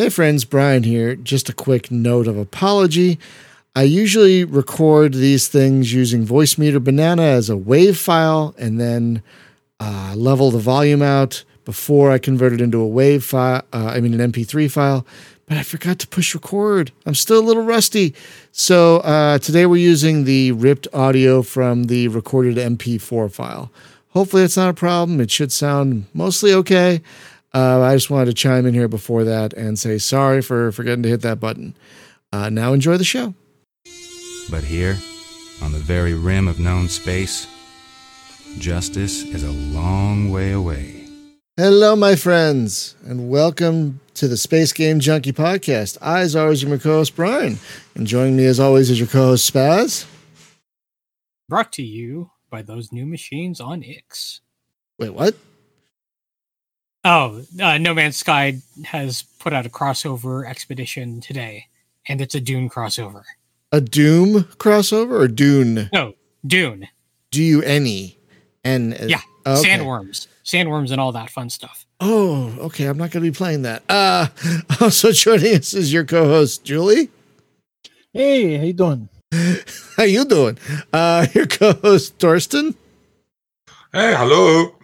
Hey friends, Brian here. Just a quick note of apology. I usually record these things using Voicemeeter Banana as a WAV file and then uh, level the volume out before I convert it into a WAV file, uh, I mean an MP3 file, but I forgot to push record. I'm still a little rusty. So uh, today we're using the ripped audio from the recorded MP4 file. Hopefully it's not a problem. It should sound mostly okay. Uh, I just wanted to chime in here before that and say sorry for forgetting to hit that button. Uh, now enjoy the show. But here, on the very rim of known space, justice is a long way away. Hello, my friends, and welcome to the Space Game Junkie podcast. I, as always, am your co host, Brian. And joining me, as always, is your co host, Spaz. Brought to you by those new machines on Ix. Wait, what? Oh, uh, No Man's Sky has put out a crossover expedition today, and it's a Dune crossover. A Doom crossover or Dune? No, Dune. D U N E. And Yeah, sandworms, sandworms, and all that fun stuff. Oh, okay. I'm not going to be playing that. Uh, also joining us is your co-host Julie. Hey, how you doing? How you doing? Uh, your co-host Torsten Hey, hello.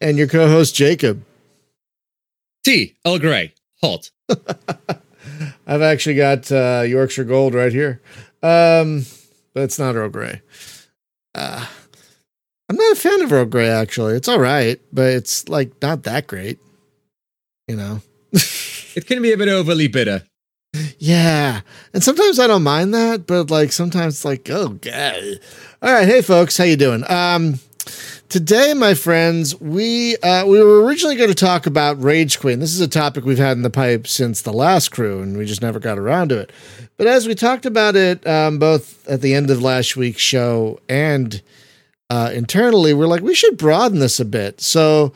and your co-host Jacob. T. Earl Grey. Halt. I've actually got uh, Yorkshire Gold right here, um, but it's not Earl Grey. Uh, I'm not a fan of Earl Grey. Actually, it's all right, but it's like not that great. You know. It can be a bit overly bitter. Yeah. And sometimes I don't mind that, but like sometimes it's like, oh god. All right, hey folks, how you doing? Um today, my friends, we uh we were originally going to talk about rage quitting. This is a topic we've had in the pipe since the last crew, and we just never got around to it. But as we talked about it um both at the end of last week's show and uh internally, we're like, we should broaden this a bit. So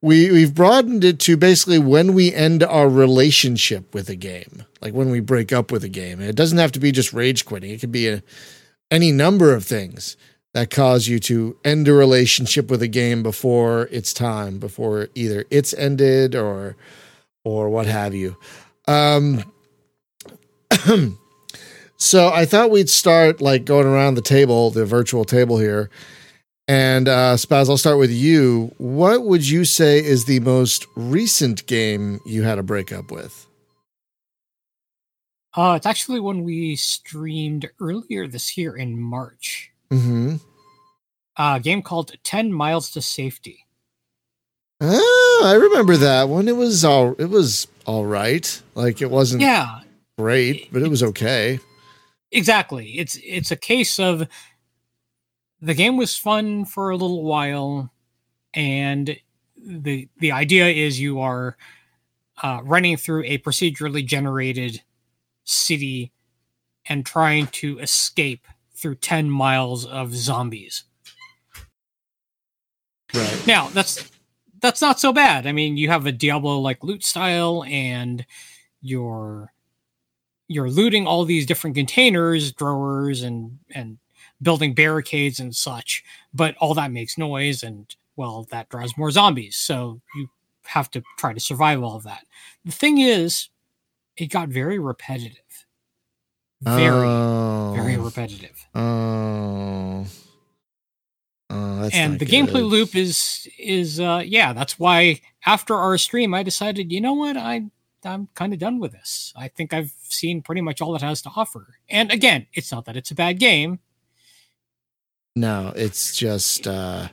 we we've broadened it to basically when we end our relationship with a game, like when we break up with a game. And it doesn't have to be just rage quitting; it could be a, any number of things that cause you to end a relationship with a game before it's time, before either it's ended or or what have you. Um, so I thought we'd start like going around the table, the virtual table here. And uh, Spaz, I'll start with you. What would you say is the most recent game you had a breakup with? Uh, it's actually one we streamed earlier this year in March. Mm-hmm. Uh, a game called Ten Miles to Safety. Oh, I remember that one. It was all it was all right. Like it wasn't Yeah, great, but it was okay. exactly. It's it's a case of the game was fun for a little while, and the the idea is you are uh, running through a procedurally generated city and trying to escape through 10 miles of zombies. Right. Now, that's that's not so bad. I mean, you have a Diablo like loot style and you're you're looting all these different containers, drawers and and building barricades and such, but all that makes noise and well, that draws more zombies. So you have to try to survive all of that. The thing is, it got very repetitive. Very, oh, very repetitive. Oh. Oh, that's and the good. gameplay loop is is uh yeah that's why after our stream i decided you know what i i'm kind of done with this i think i've seen pretty much all it has to offer and again it's not that it's a bad game No, it's just uh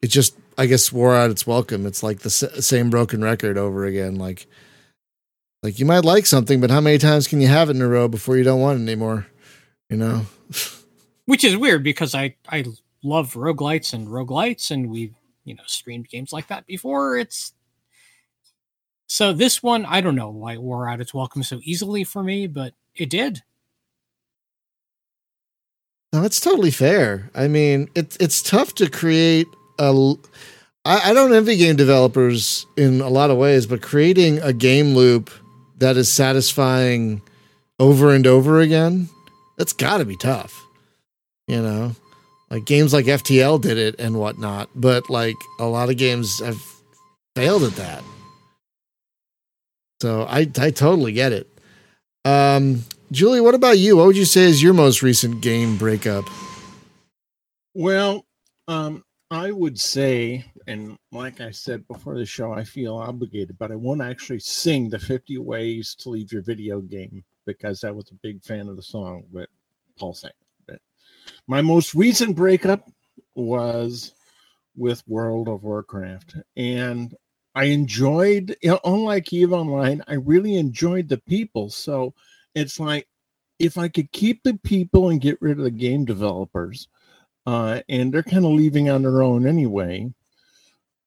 it just I guess wore out its welcome. It's like the s- same broken record over again like like you might like something, but how many times can you have it in a row before you don't want it anymore? You know? which is weird because i i love roguelites and roguelites and we've you know streamed games like that before it's so this one i don't know why it wore out its welcome so easily for me but it did No, that's totally fair. I mean, it's it's tough to create a. I, I don't envy game developers in a lot of ways, but creating a game loop that is satisfying over and over again, that's got to be tough. You know, like games like FTL did it and whatnot, but like a lot of games have failed at that. So I I totally get it. Um, Julie, what about you? What would you say is your most recent game breakup? Well, um, I would say, and like I said before the show, I feel obligated, but I won't actually sing the 50 Ways to Leave Your Video Game because I was a big fan of the song, but Paul sang. But my most recent breakup was with World of Warcraft. And I enjoyed, you know, unlike Eve Online, I really enjoyed the people. So it's like if I could keep the people and get rid of the game developers, uh, and they're kind of leaving on their own anyway.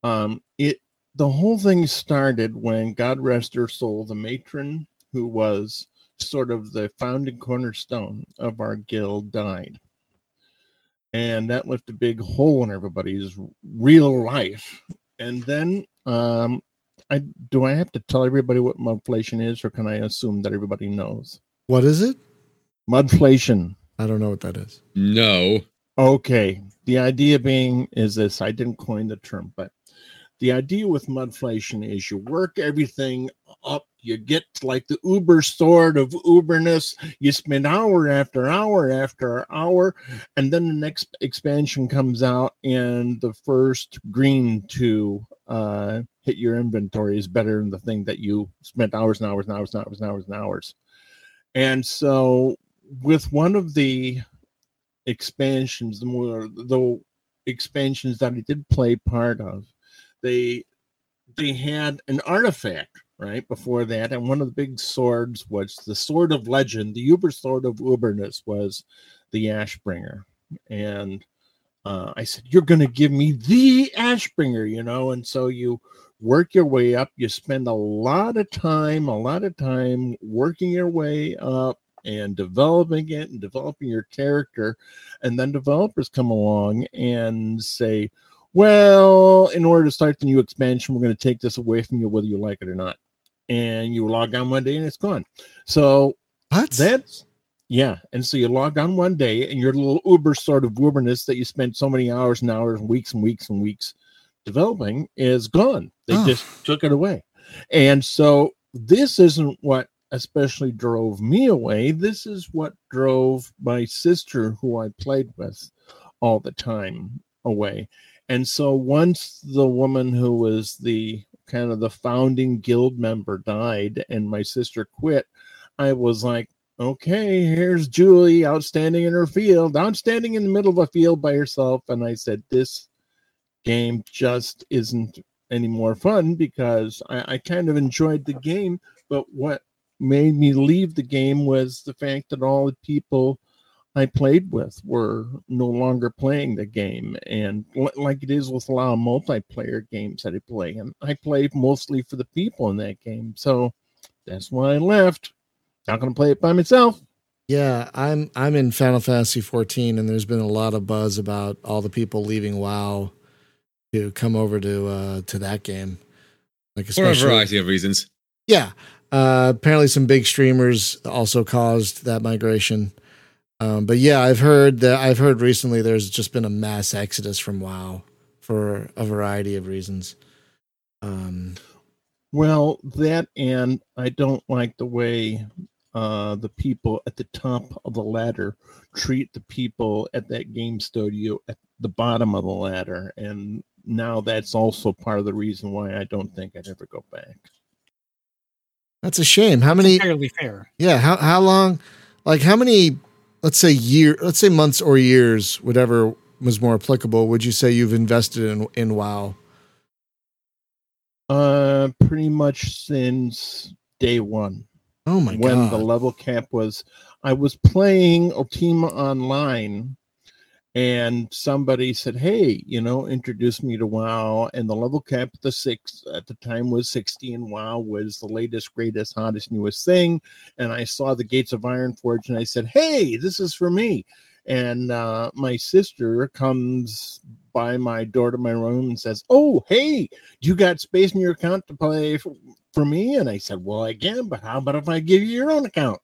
Um, it the whole thing started when God rest her soul, the matron who was sort of the founding cornerstone of our guild died. And that left a big hole in everybody's real life. And then um I do I have to tell everybody what mudflation is, or can I assume that everybody knows? What is it? Mudflation. I don't know what that is. No. Okay. The idea being is this I didn't coin the term, but the idea with mudflation is you work everything up, you get like the uber sort of uberness, you spend hour after hour after hour, and then the next expansion comes out, and the first green to uh, hit your inventory is better than the thing that you spent hours and hours and hours and hours and hours and hours. And so with one of the expansions, the more the expansions that I did play part of, they they had an artifact right before that, and one of the big swords was the sword of legend. The Uber sword of Uberness was the Ashbringer, and uh, I said, "You're going to give me the Ashbringer," you know, and so you work your way up. You spend a lot of time, a lot of time working your way up and developing it and developing your character. And then developers come along and say, well, in order to start the new expansion, we're going to take this away from you, whether you like it or not. And you log on one day and it's gone. So What? that's yeah. And so you log on one day and your little Uber sort of Uberness that you spent so many hours and hours and weeks and weeks and weeks developing is gone. They Oh. just took it away. And so this isn't what especially drove me away. This is what drove my sister, who I played with all the time, away. And so once the woman who was the kind of the founding guild member died and my sister quit, I was like, okay, here's Julie outstanding in her field, outstanding in the middle of a field by herself. And I said, this game just isn't any more fun because I, I kind of enjoyed the game, but what made me leave the game was the fact that all the people I played with were no longer playing the game. And li- like it is with a lot of multiplayer games that I play, and I play mostly for the people in that game. So that's why I left. Not going to play it by myself. Yeah, I'm I'm in Final Fantasy 14, and there's been a lot of buzz about all the people leaving WoW to come over to uh to that game. Like For a variety of reasons. yeah. Uh, apparently, some big streamers also caused that migration. Um, but yeah, I've heard that I've heard recently there's just been a mass exodus from WoW for a variety of reasons. Um, Well, that and I don't like the way uh, the people at the top of the ladder treat the people at that game studio at the bottom of the ladder. And now that's also part of the reason why I don't think I'd ever go back. that's a shame. How many? entirely fair. Yeah. How how long? Like how many? Let's say year. Let's say months or years, whatever was more applicable. Would you say you've invested in in WoW? Uh, pretty much since day one. Oh my when god! When the level cap was I was playing Ultima Online and somebody said, Hey, you know, introduce me to WoW. And the level cap at the six at the time was 60, and WoW was the latest, greatest, hottest, newest thing. And I saw the Gates of Ironforge and I said, Hey, this is for me. And uh, my sister comes by my door to my room and says, Oh, hey, you got space in your account to play for, for me? And I said, Well, I can, but how about if I give you your own account?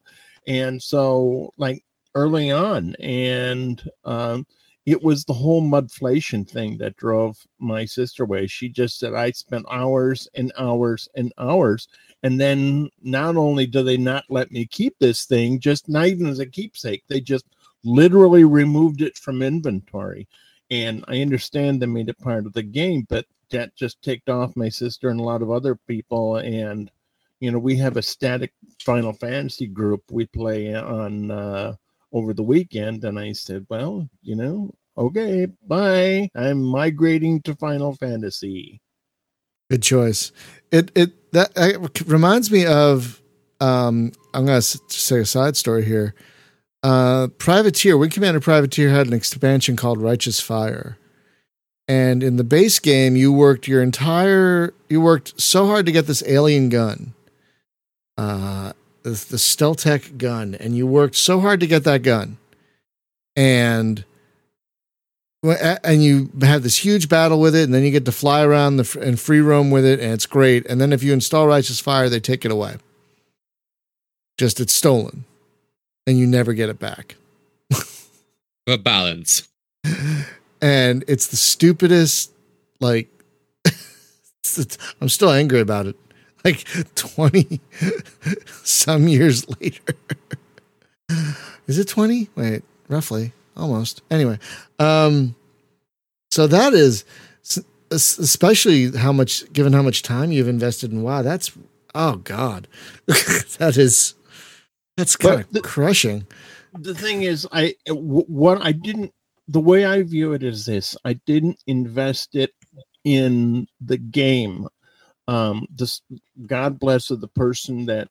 And so, like early on, and um, it was the whole mudflation thing that drove my sister away. She just said I spent hours and hours and hours. And then not only do they not let me keep this thing, just not even as a keepsake, they just literally removed it from inventory. And I understand they made it part of the game, but that just ticked off my sister and a lot of other people. And, you know, we have a static Final Fantasy group we play on uh, over the weekend. And I said, well, you know, okay, bye. I'm migrating to Final Fantasy. Good choice. It it that it reminds me of um I'm gonna say a side story here. Uh Privateer, Wing Commander Privateer had an expansion called Righteous Fire. And in the base game, you worked your entire you worked so hard to get this alien gun. Uh the, the Steltek gun, and you worked so hard to get that gun. And and you have this huge battle with it, and then you get to fly around the and free roam with it, and it's great. And then if you install Righteous Fire, they take it away. Just it's stolen, and you never get it back. For balance, and it's the stupidest. Like, I'm still angry about it. Like twenty some years later. Is it twenty? Wait, roughly almost. Anyway, um, so that is especially how much, given how much time you've invested in WoW. That's oh god, that is that's kind of crushing. The thing is, I what I didn't. The way I view it is this: I didn't invest it in the game um this god bless the person that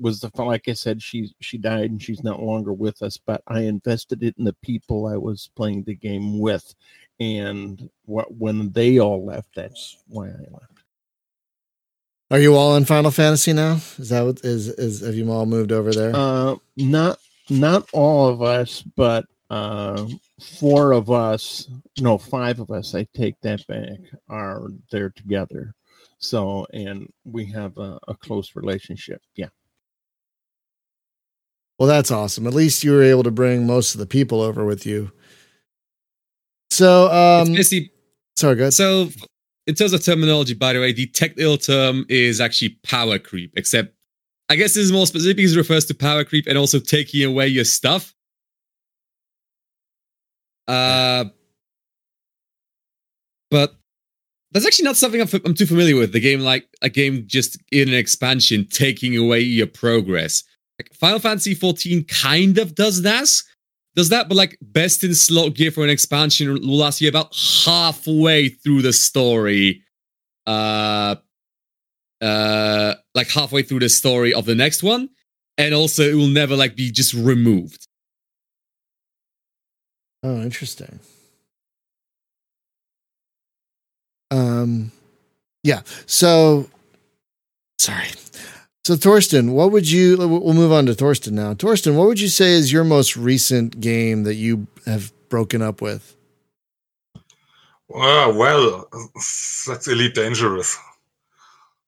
was the like i said she she died and she's not longer with us but i invested it in the people i was playing the game with. And what when they all left that's why i left. Are you all in final fantasy now? Is that what is is have you all moved over there? Uh not not all of us but uh four of us no five of us i take that back are there together so, and we have a, a close relationship. Yeah. Well, that's awesome. At least you were able to bring most of the people over with you. So, um, basically, sorry, good. So, in terms of terminology, by the way, the technical term is actually power creep, except I guess this is more specific because it refers to power creep and also taking away your stuff. Uh, but that's actually not something I'm, f- I'm too familiar with. The game, like a game just in an expansion, taking away your progress. Like Final Fantasy 14 kind of does that, does that, but like best in slot gear for an expansion will last you about halfway through the story. Uh, uh, like halfway through the story of the next one, and also it will never like be just removed. Oh, interesting. Um, yeah. So, sorry. So, Thorsten, what would you? We'll move on to Thorsten now. Thorsten, what would you say is your most recent game that you have broken up with? Uh, well, that's Elite Dangerous.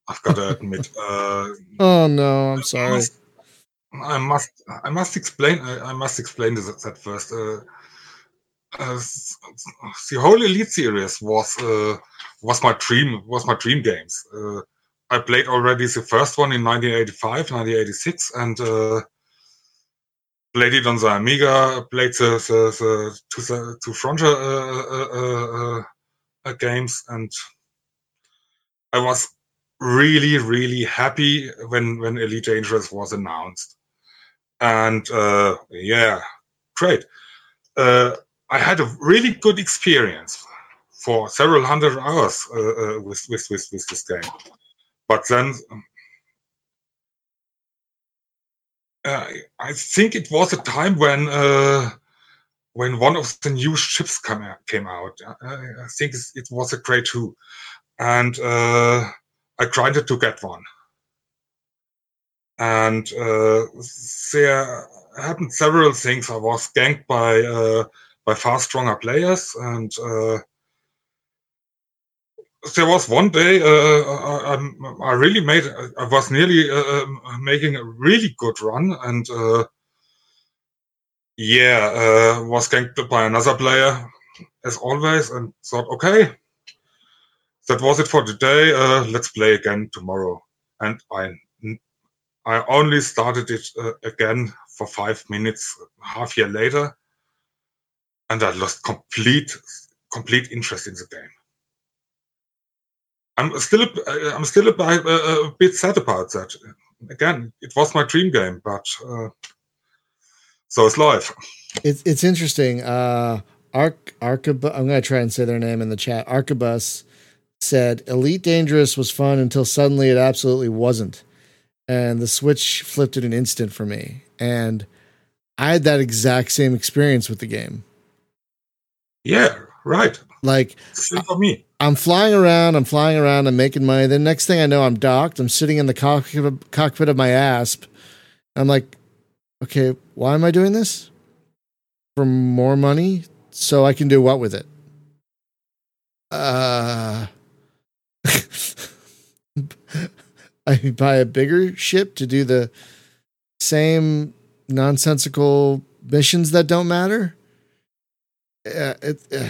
I've got to admit. Uh, oh no, I'm sorry. I must, I must, I must explain. I, I must explain this at first. Uh, uh, the whole Elite series was uh, was my dream was my dream games. Uh, I played already the first one in 1985, 1986, and uh, played it on the Amiga. Played the the, the two the two Frontier uh, uh, games, and I was really really happy when when Elite Dangerous was announced. And yeah, great. I had a really good experience for several hundred hours uh, uh, with, with, with, with this game. But then uh, I think it was a time when uh, when one of the new ships come out, came out. I, I think it was a Grey 2. And uh, I grinded to get one. And uh, there happened several things. I was ganked by by far stronger players and there was one day uh, I, I, really made I was nearly uh, making a really good run and uh, yeah was ganked by another player as always and thought, okay, that was it for today. Uh, let's play again tomorrow. And I, I only started it uh, again for five minutes, half year later, and I lost complete, complete interest in the game. I'm still, uh, I'm still a, a, a bit sad about that. Again, it was my dream game, but uh, so it's life. It's it's interesting. Uh, Arc Arcabus. I'm gonna try and say their name in the chat. Arcabus said Elite Dangerous was fun until suddenly it absolutely wasn't. And the switch flipped in an instant for me. And I had that exact same experience with the game. Yeah, right. Like Same for me. I'm flying around, I'm flying around, I'm making money. The next thing I know, I'm docked. I'm sitting in the cockpit of, cockpit of my asp. I'm like, okay, why am I doing this? For more money? So I can do what with it? Uh I buy a bigger ship to do the same nonsensical missions that don't matter. Yeah, it, uh,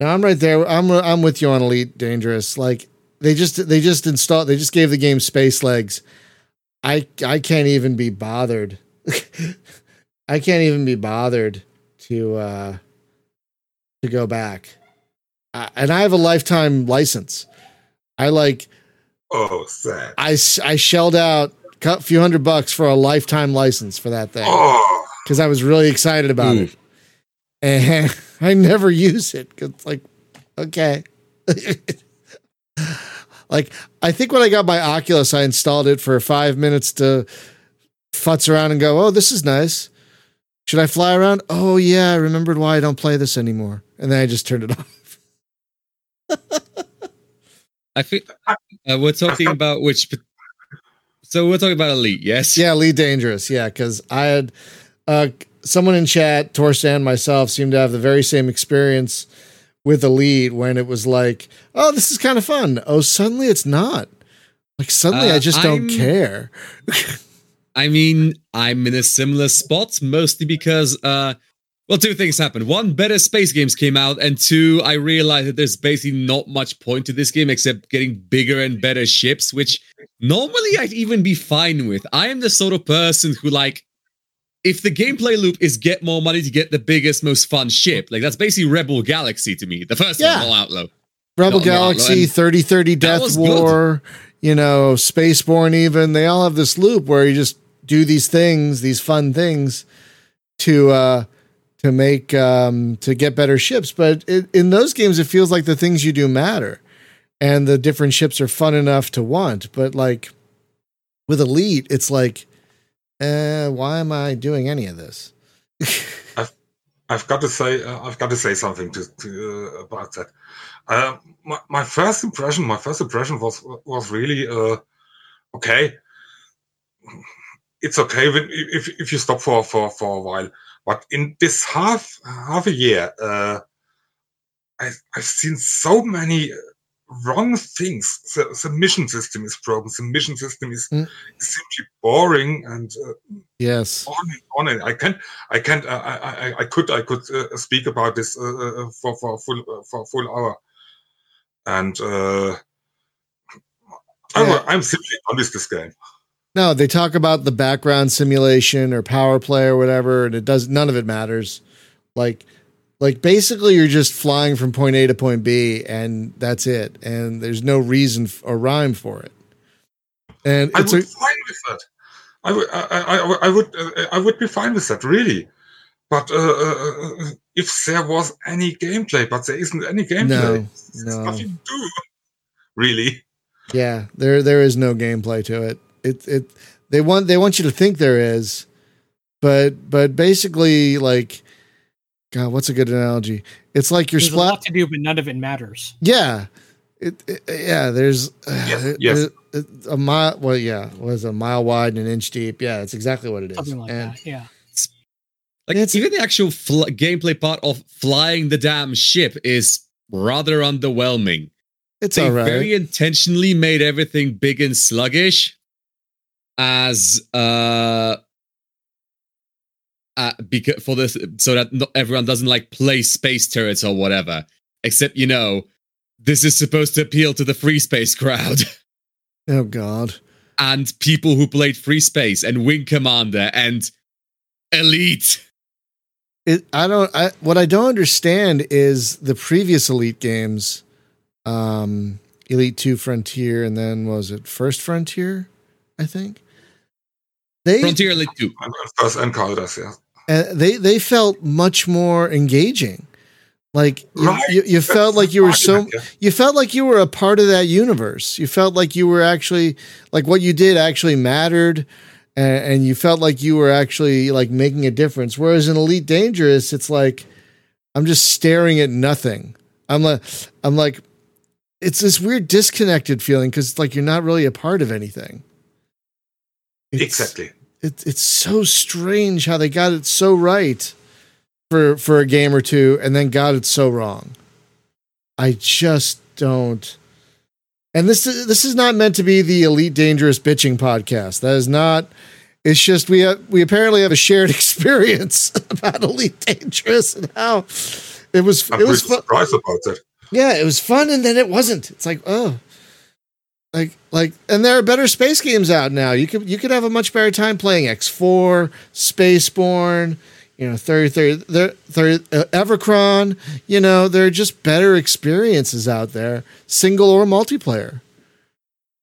now I'm right there. I'm I'm with you on Elite Dangerous. Like they just they just installed they just gave the game space legs. I I can't even be bothered. I can't even be bothered to uh to go back. Uh, and I have a lifetime license. I like Oh, sad. I I shelled out a few hundred bucks for a lifetime license for that thing Oh, because I was really excited about Ooh. it, and I never use it. It's like, okay, like I think when I got my Oculus, I installed it for five minutes to futz around and go, oh, this is nice. Should I fly around? Oh yeah, I remembered why I don't play this anymore, and then I just turned it off. I think uh, we're talking about which. So we're talking about Elite, yes? Yeah, Elite Dangerous. Yeah, because I had uh, someone in chat, Torsten, and myself seemed to have the very same experience with Elite when it was like, oh, this is kind of fun. Oh, suddenly it's not. Like suddenly I Uh, just don't I'm- care. I mean, I'm in a similar spot, mostly because, uh, well, two things happened. One, better space games came out, and two, I realized that there's basically not much point to this game except getting bigger and better ships, which normally I'd even be fine with. I am the sort of person who, like, if the gameplay loop is get more money to get the biggest, most fun ship, like that's basically Rebel Galaxy to me. The first Yeah. one, all outlaw. Rebel No, no, Galaxy, and 3030 Death was good. War, you know, Spaceborne, even. They all have this loop where you just do these things, these fun things to, uh, to make um, to get better ships, but it, in those games, it feels like the things you do matter, and the different ships are fun enough to want. But like with Elite, it's like, uh, why am I doing any of this? I've I've got to say, uh, I've got to say something to, to uh, about that. Uh, my, my first impression, my first impression was was really uh, okay. It's okay if if you stop for for for a while, but in this half half a year, uh, I, I've seen so many wrong things. The, the mission system is broken. The mission system is, Mm. is simply boring and uh, Yes, on and on and I can't I can't uh, I, I I could I could uh, speak about this uh, uh, for for a full uh, for a full hour and uh I, Yeah. I'm simply done with this game no, they talk about the background simulation or power play or whatever, and it does none of it matters. Like, like basically, you're just flying from point A to point B, and that's it. And there's no reason f- or rhyme for it. And I would a, fine with that I would I, I, I would uh, I would be fine with that really but uh, uh, uh, if there was any gameplay but there isn't any gameplay No, there's no. nothing to do really yeah, there there is no gameplay to it. It it they want they want you to think there is, but but basically like, God, what's a good analogy? It's like you're There's a lot to do, but none of it matters. Yeah. It, it- yeah, there's uh, yes. there's a mile well yeah, was a mile wide and an inch deep. Yeah, it's exactly what it is. Something like and that. Yeah. Like It's- even the actual fl- gameplay part of flying the damn ship is rather underwhelming. it's they all right. very intentionally made everything big and sluggish as uh uh, because for this, so that not everyone doesn't like play space turrets or whatever. Except you know, this is supposed to appeal to the FreeSpace crowd Oh God. and people who played FreeSpace and Wing Commander and Elite. It, I don't. I, what I don't understand is the previous Elite games, um, Elite Two Frontier, and then was it First Frontier? I think they Frontier Elite 2. And First Encounters, yeah. Uh, they they felt much more engaging. Like you, Right. you, you felt like you were so you felt like you were a part of that universe. You felt like you were actually like what you did actually mattered, and, and you felt like you were actually like making a difference. Whereas in Elite Dangerous, it's like I'm just staring at nothing. I'm like I'm like it's this weird disconnected feeling because it's like you're not really a part of anything. It's, Exactly. It's it's so strange how they got it so right for for a game or two and then got it so wrong. I just don't. And this is this is not meant to be the elite dangerous bitching podcast. That is not. It's just we have, we apparently have a shared experience about elite dangerous and how it was I'm it was fun. surprised about that. Yeah, it was fun, and then it wasn't. It's like, oh, like like, and there are better space games out now. You could you could have a much better time playing X four, Spaceborne, you know, third third third, third uh, Evercron. You know, there are just better experiences out there, single or multiplayer.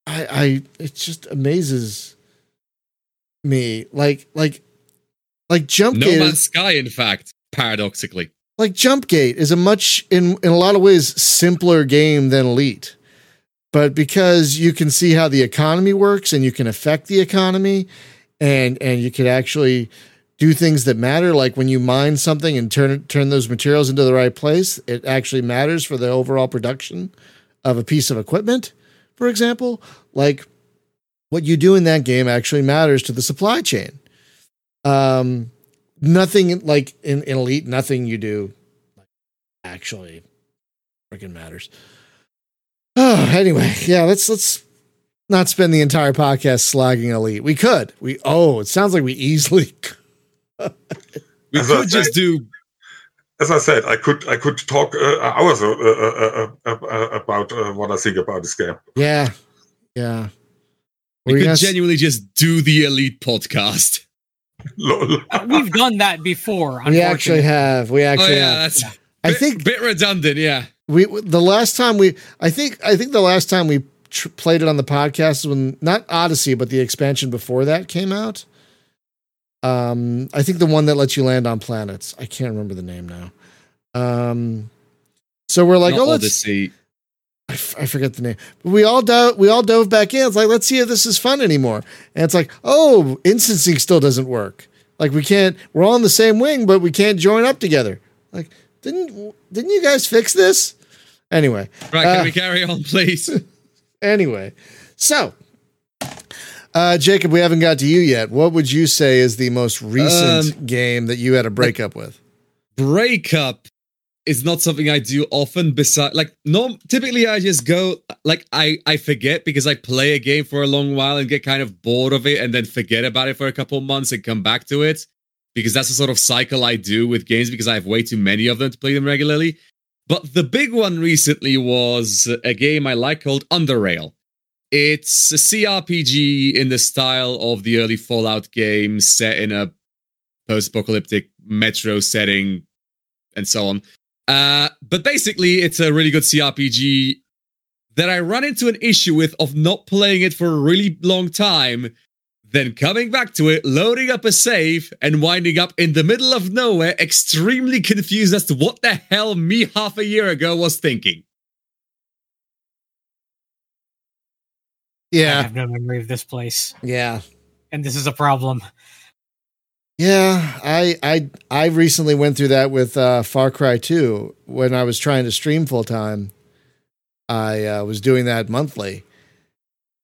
I I it just amazes me, like like like jump No Man's Sky, in fact, paradoxically. like Jumpgate is a much in in a lot of ways simpler game than Elite. But because you can see how the economy works and you can affect the economy and and you can actually do things that matter like when you mine something and turn turn those materials into the right place, it actually matters for the overall production of a piece of equipment, for example. Like what you do in that game actually matters to the supply chain. Um nothing like in, in elite nothing you do actually freaking matters oh anyway yeah let's let's not spend the entire podcast slagging elite we could we oh it sounds like we easily We As I could just said- do As I said, I could I could talk uh, hours uh, uh, uh, uh, uh, about uh, what I think about this game. yeah yeah we Were could gonna genuinely just do the Elite podcast. Uh, We've done that before. we actually have we Oh actually yeah, have that's i bit, think bit redundant. Yeah, we the last time we i think i think the last time we tr- played it on the podcast was when not odyssey but the expansion before that came out. Um i think the one that lets you land on planets. I can't remember the name now. Um so we're like Not oh let's Odyssey. I, f- I forget the name. But we all dove we all dove back in. It's like let's see if this is fun anymore. And it's like oh instancing still doesn't work. Like we can't we're all in the same wing but we can't join up together. Like didn't didn't you guys fix this anyway Right, can Uh, we carry on, please? Anyway, so uh, Jacob, we haven't got to you yet. What would you say is the most recent Um, game that you had a breakup with? breakup is not something I do often. Besides, like, no, typically I just go like I I forget because I play a game for a long while and get kind of bored of it, and then forget about it for a couple months and come back to it because that's the sort of cycle I do with games because I have way too many of them to play them regularly. But the big one recently was a game I like called Underrail. It's a CRPG in the style of the early Fallout games set in a post-apocalyptic metro setting and so on. Uh, but basically, it's a really good CRPG that I run into an issue with of not playing it for a really long time, then coming back to it, loading up a save, and winding up in the middle of nowhere, extremely confused as to what the hell me half a year ago was thinking. Yeah. I have no memory of this place, yeah, and this is a problem. yeah. I I I recently went through that with uh, Far Cry Two when I was trying to stream full time. I uh, was doing that monthly,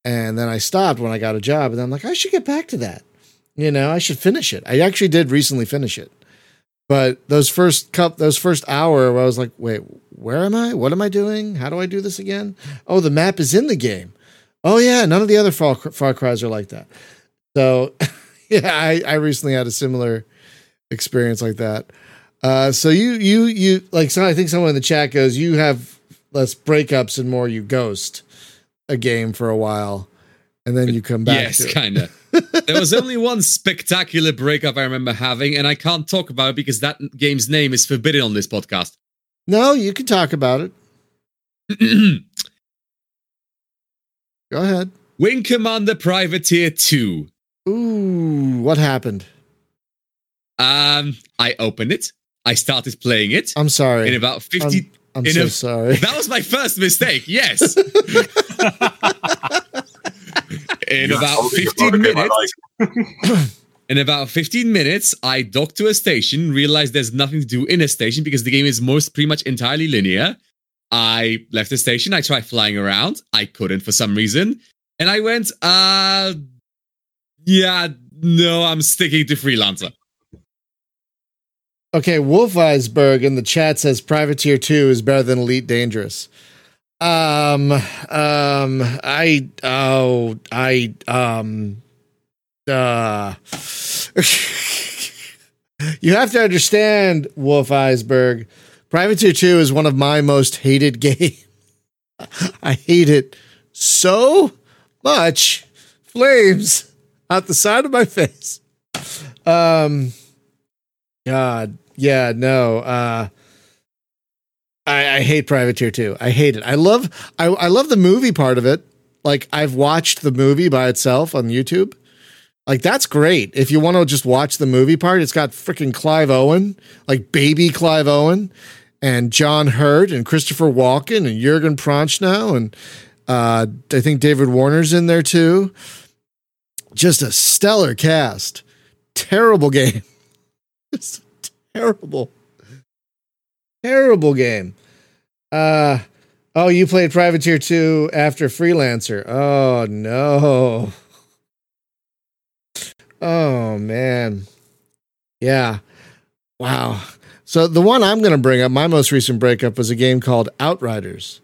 and then I stopped when I got a job, and I'm like, I should get back to that. You know, I should finish it. I actually did recently finish it, but those first cup, those first hour, I was like, wait, where am I? What am I doing? How do I do this again? Oh, the map is in the game. Oh yeah, none of the other Far, Far Cries are like that. So, yeah, I, I recently had a similar experience like that. Uh, so you you you like so I think someone in the chat goes you have less breakups and more you ghost a game for a while and then you come back. Yes, kind of. there was only one spectacular breakup I remember having, and I can't talk about it because that game's name is forbidden on this podcast. No, you can talk about it. Go ahead. Wing Commander Privateer 2. Ooh, what happened? Um, I opened it. I started playing it. I'm sorry. In about 50 I'm, I'm so a- sorry. That was my first mistake. Yes. in about 15 about a game I minutes, in about 15 minutes, I docked to a station, realized there's nothing to do in a station because the game is most pretty much entirely linear. I left the station, I tried flying around, I couldn't for some reason, and I went, uh yeah, no, I'm sticking to freelancer. Okay, Wolf eisberg in the chat says Privateer 2 is better than Elite Dangerous. Um um I oh I um uh You have to understand Wolf Iceberg. Privateer 2 is one of my most hated games. I hate it so much. Flames out the side of my face. Um God, yeah, no. Uh I, I hate Privateer 2. I hate it. I love I, I love the movie part of it. Like I've watched the movie by itself on YouTube. Like that's great. If you want to just watch the movie part, it's got freaking Clive Owen, like baby Clive Owen, and John Hurt and Christopher Walken and Jurgen Prochnow and uh, I think David Warner's in there too. Just a stellar cast. Terrible game. Just terrible. Terrible game. Uh oh, you played Privateer 2 after Freelancer. Oh no. Oh man. Yeah. Wow. So the one I'm going to bring up, my most recent breakup was a game called Outriders.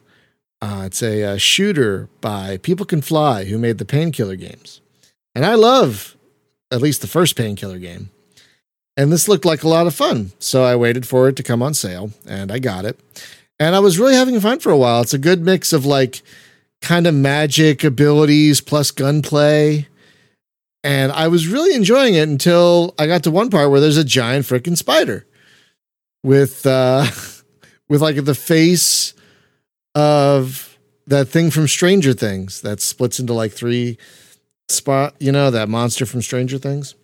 Uh, it's a, uh shooter by People Can Fly, who made the Painkiller games, and I love at least the first Painkiller game. And this looked like a lot of fun, so I waited for it to come on sale, and I got it. And I was really having fun for a while. It's a good mix of like kind of magic abilities plus gunplay. And I was really enjoying it until I got to one part where there's a giant freaking spider with uh with like the face of that thing from Stranger Things that splits into like three spot, you know, that monster from Stranger Things.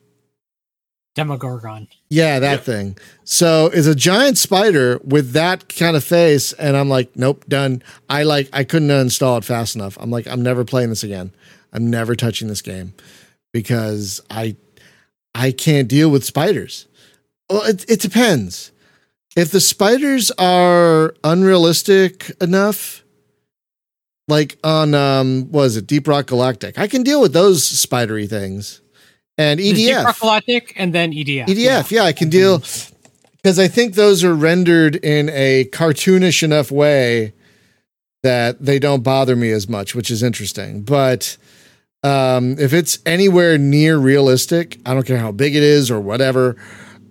Demogorgon. Yeah, that Yeah. thing. So it's a giant spider with that kind of face, and I'm like, nope, done. I like I couldn't uninstall it fast enough. I'm like, I'm never playing this again. I'm never touching this game because I I can't deal with spiders. Well, it it depends. If the spiders are unrealistic enough, like on um, what is it, Deep Rock Galactic, I can deal with those spidery things. And EDF. And then EDF. EDF, yeah, I can deal because I think those are rendered in a cartoonish enough way that they don't bother me as much, which is interesting. But um, if it's anywhere near realistic, I don't care how big it is or whatever.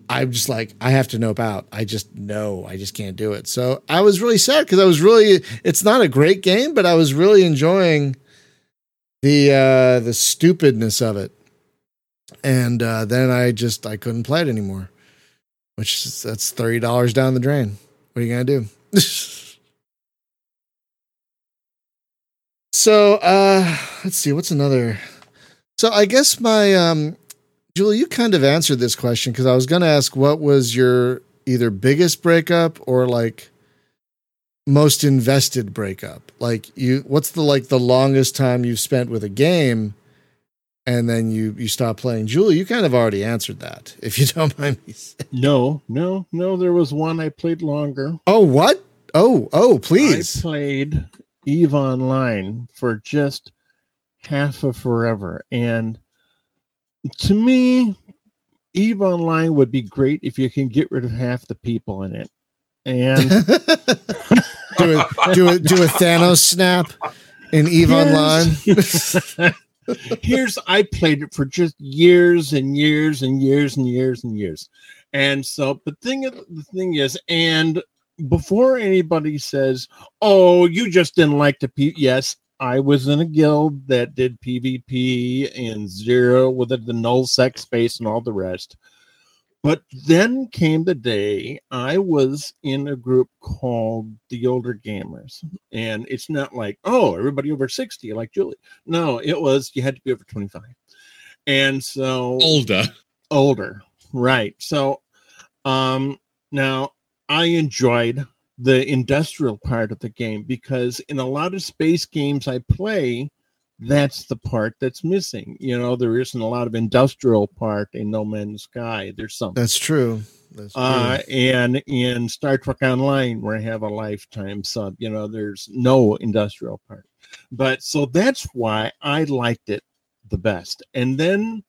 I'm just like I have to nope out. I just know I just can't do it. So I was really sad because I was really. It's not a great game, but I was really enjoying the uh, the stupidness of it and uh, then I just I couldn't play it anymore. Which is, that's thirty dollars down the drain. What are you gonna do? so uh, let's see. What's another? So I guess my um, Julie, you kind of answered this question because I was gonna ask what was your either biggest breakup or like most invested breakup. Like you, what's the like the longest time you've spent with a game? And then you you stop playing. Julie, you kind of already answered that, if you don't mind me. saying. No, no, no. There was one I played longer. Oh, what? Oh, oh, please. I played Eve Online for just half of forever. And to me, Eve Online would be great if you can get rid of half the people in it. And do a do a do a Thanos snap in Eve Online. Online. Here's I played it for just years and years and years and years and years. And so, but thing the thing is, and before anybody says, "Oh, you just didn't like the P," yes, I was in a guild that did PvP and zero with the null sec space and all the rest. But then came the day I was in a group called the Older Gamers. And it's not like, oh, everybody over 60, like Julie. No, it was you had to be over 25. And so Older. older. Right. So um now I enjoyed the industrial part of the game because in a lot of space games I play, that's the part that's missing. You know, there isn't a lot of industrial part in No Man's Sky. There's some. That's true. That's true. Uh, and in Star Trek Online, where I have a lifetime sub, you know, there's no industrial part. But so that's why I liked it the best. And then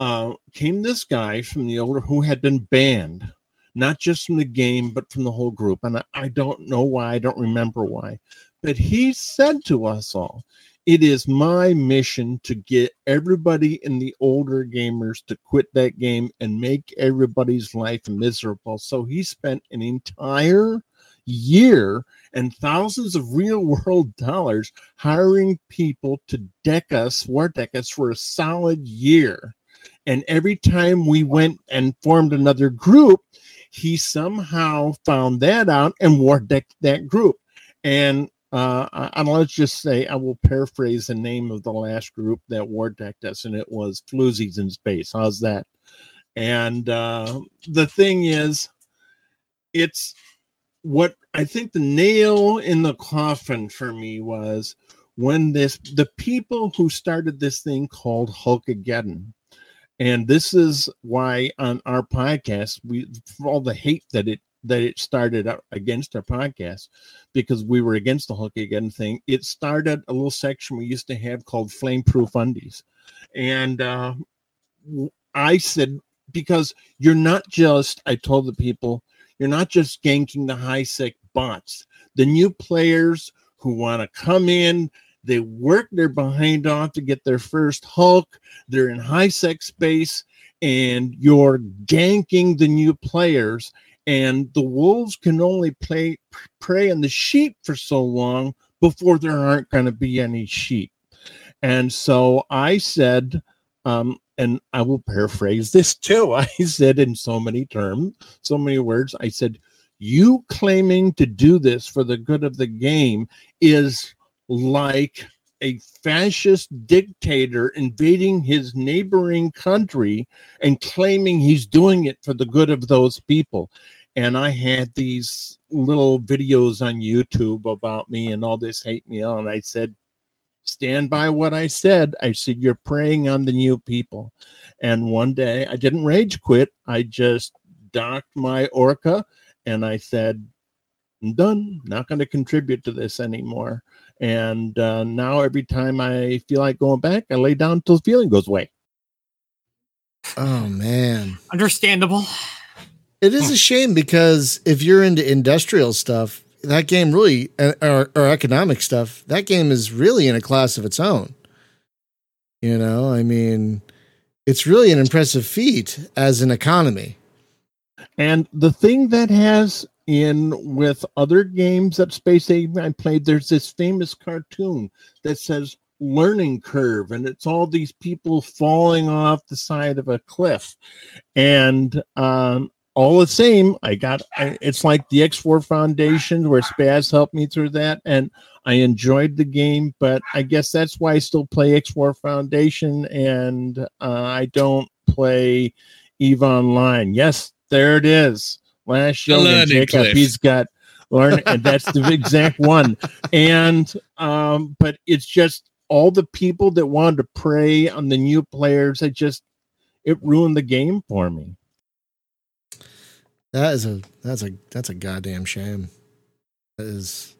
uh, came this guy from the older who had been banned, not just from the game, but from the whole group. And I, I don't know why, I don't remember why. But he said to us all, it is my mission to get everybody in the older gamers to quit that game and make everybody's life miserable. So he spent an entire year and thousands of real world dollars hiring people to deck us, war deck us for a solid year. And every time we went and formed another group, he somehow found that out and war decked that group. And uh, and let's just say I will paraphrase the name of the last group that war decked us, and it was Floozies in Space. How's that? And uh, the thing is, it's what I think the nail in the coffin for me was when this the people who started this thing called Hulkageddon. And this is why on our podcast, we for all the hate that it that it started against our podcast because we were against the Hulkageddon thing. It started a little section we used to have called Flame Proof Undies. And uh, I said, because you're not just, I told the people, you're not just ganking the high sec bots. The new players who want to come in, they work their behind off to get their first Hulk. They're in high sec space, and you're ganking the new players and the wolves can only play prey on the sheep for so long before there aren't going to be any sheep and so i said um, and i will paraphrase this too i said in so many terms so many words i said you claiming to do this for the good of the game is like a fascist dictator invading his neighboring country and claiming he's doing it for the good of those people. And I had these little videos on YouTube about me and all this hate mail. And I said, stand by what I said. I said, you're preying on the new people. And one day I didn't rage quit. I just docked my Orca and I said, I'm done. Not going to contribute to this anymore. And uh, now every time I feel like going back, I lay down until the feeling goes away. Oh man. Understandable. It is a shame because if you're into industrial stuff, that game really or, or economic stuff, that game is really in a class of its own. You know, I mean, it's really an impressive feat as an economy. And the thing that has in with other games that Space Age I played, there's this famous cartoon that says learning curve, and it's all these people falling off the side of a cliff. And um, all the same, I got it's like the X4 Foundation where Spaz helped me through that, and I enjoyed the game. But I guess that's why I still play X4 Foundation, and uh, I don't play Eve Online. Yes, there it is. Last show, Jacob, cliff. he's got learn, and that's the exact one. And um, but it's just all the people that wanted to prey on the new players. It just it ruined the game for me. That is a that's a that's a goddamn shame. That is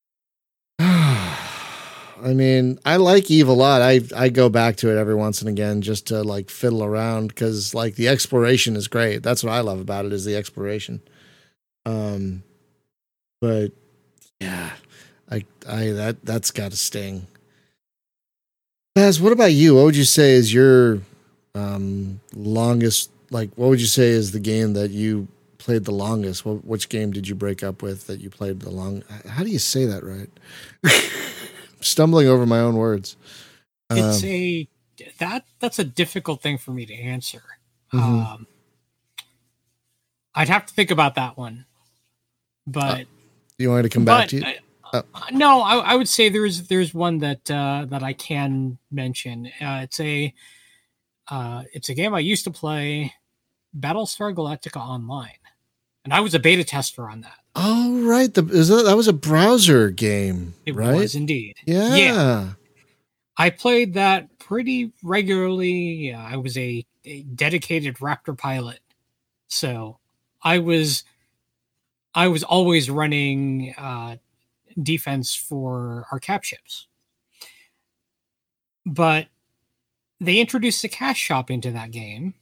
I mean, I like Eve a lot. I I go back to it every once and again just to like fiddle around because like the exploration is great. That's what I love about it is the exploration. Um, but yeah, I I that that's got to sting. Spaz, what about you? What would you say is your um longest like what would you say is the game that you played the longest? What, which game did you break up with that you played the long? How do you say that right? Stumbling over my own words. It's Um, a that that's a difficult thing for me to answer. Mhm. Um, I'd have to think about that one, but you want me to come back to you? I- Oh. uh, no, I, I would say there's there's one that uh, that I can mention. Uh, it's a uh, it's a game I used to play, Battlestar Galactica Online, and I was a beta tester on that. Oh right, the is that, that was a browser game, It right? was indeed. yeah. Yeah. I played that pretty regularly. I was a, a dedicated Raptor pilot, so I was I was always running uh, defense for our cap ships. But they introduced the cash shop into that game,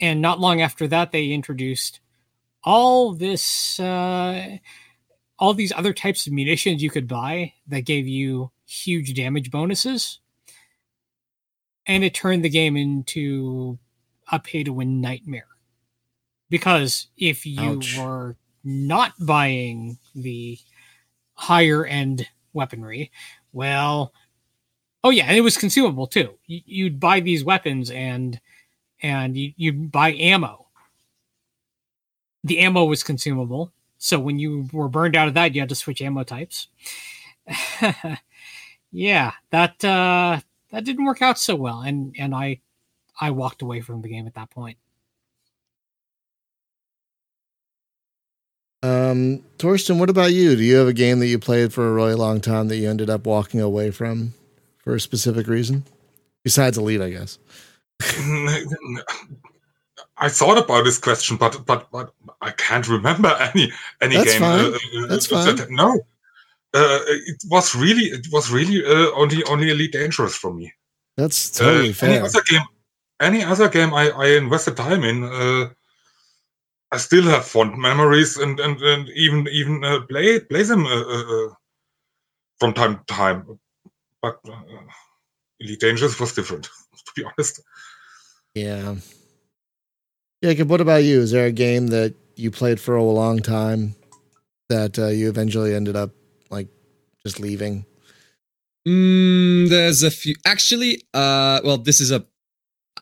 and not long after that, they introduced all this uh, all these other types of munitions you could buy that gave you huge damage bonuses. And it turned the game into a pay to win nightmare. Because if you Ouch. were not buying the higher end weaponry, well, oh yeah, and it was consumable too. You- You'd buy these weapons and and you, you'd buy ammo. The ammo was consumable, so when you were burned out of that, you had to switch ammo types. yeah, that uh, that didn't work out so well, and and I I walked away from the game at that point. Um, Torsten, what about you? Do you have a game that you played for a really long time that you ended up walking away from for a specific reason? Besides Elite, I guess. I thought about this question, but but but I can't remember any any That's game. fine. uh, That's that- fine. no, uh, it was really it was really uh, only only Elite Dangerous for me. That's totally uh, Any other game, any other game I, I invested time in, uh, I still have fond memories and and, and even even uh, play play them uh, uh, uh, from time to time. But uh, Elite Dangerous was different, to be honest. Yeah. Jacob, what about you? Is there a game that you played for a long time that uh, you eventually ended up like just leaving? Mm, there's a few. Actually, uh, well, this is a.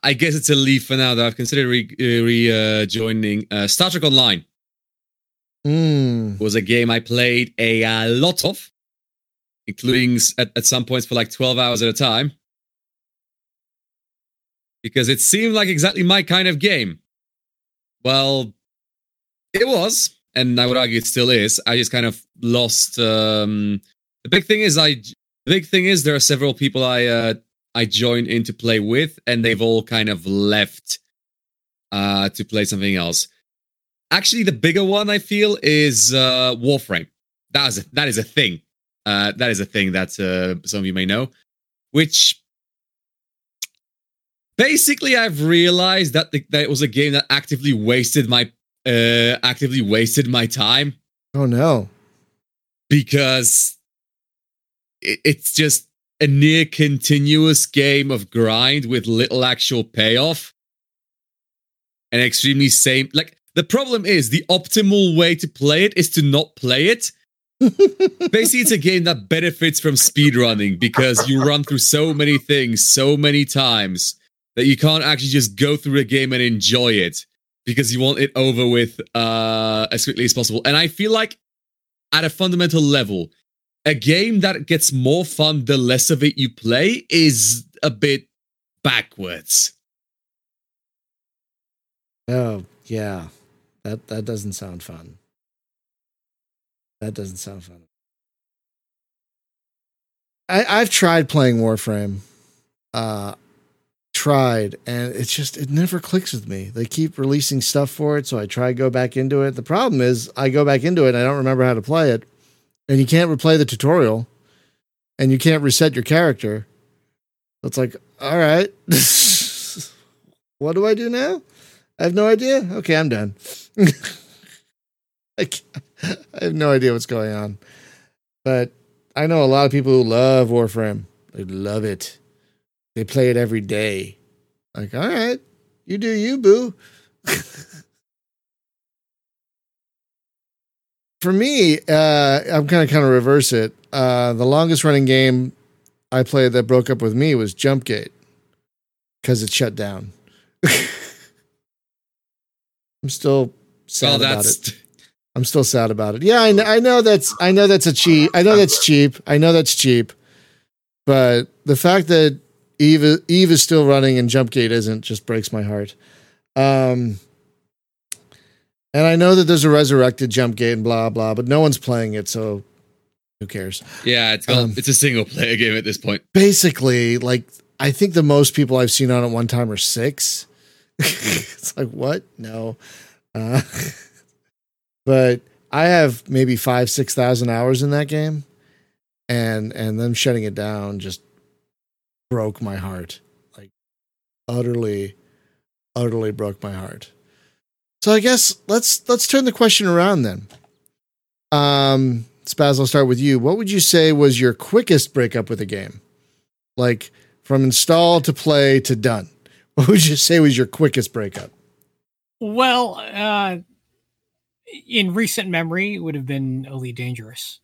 I guess it's a leave for now. That I've considered re, uh, re uh, joining. Uh, Star Trek Online Hmm. was a game I played a, uh, lot of, including at, at some points for like twelve hours at a time, because it seemed like exactly my kind of game. Well, it was, and I would argue it still is. I just kind of lost. Um, the big thing is I the big thing is there are several people I uh, I joined in to play with, and they've all kind of left uh, to play something else. Actually, the bigger one I feel is uh, Warframe. That is a, that is a thing. Uh, that is a thing that uh, some of you may know. Which basically I've realized that the, that it was a game that actively wasted my uh, actively wasted my time. Oh no. because it, it's just a near continuous game of grind with little actual payoff. And extremely same like the problem is the optimal way to play it is to not play it. Basically it's a game that benefits from speedrunning because you run through so many things so many times that you can't actually just go through a game and enjoy it because you want it over with uh, as quickly as possible and i feel like at a fundamental level, a game that gets more fun the less of it you play is a bit backwards. Oh yeah. That that doesn't sound fun. That doesn't sound fun. I, I've tried playing Warframe. Uh tried and it's just it never clicks with me. They keep releasing stuff for it, so I try to go back into it. The problem is I go back into it and I don't remember how to play it. And you can't replay the tutorial. And you can't reset your character. It's like, all right. what do I do now? I have no idea. Okay, I'm done. I, I have no idea what's going on. But I know a lot of people who love Warframe. They love it. They play it every day. Like, all right, You do you, boo. For me, uh, I'm kind of kind of reverse it. Uh, the longest running game I played that broke up with me was Jumpgate because it shut down. I'm still sad Well, about it. I'm still sad about it. Yeah, I know, I know that's I know that's a cheap. I know that's cheap. I know that's cheap. But the fact that Eve Eve is still running and Jumpgate isn't just breaks my heart. Um and I know that there's a resurrected Jumpgate and blah blah, but no one's playing it, so who cares? yeah, it's Um, it's a single player game at this point. Basically, like I think the most people I've seen on it one time are six. it's like what? No. Uh, but I have maybe five, six thousand hours in that game, and and them shutting it down just broke my heart, like utterly, utterly broke my heart. So I guess let's let's turn the question around then. Um, Spaz, I'll start with you. What would you say was your quickest breakup with a game, like from install to play to done? What would you say was your quickest breakup? Well, uh, in recent memory, it would have been Elite Dangerous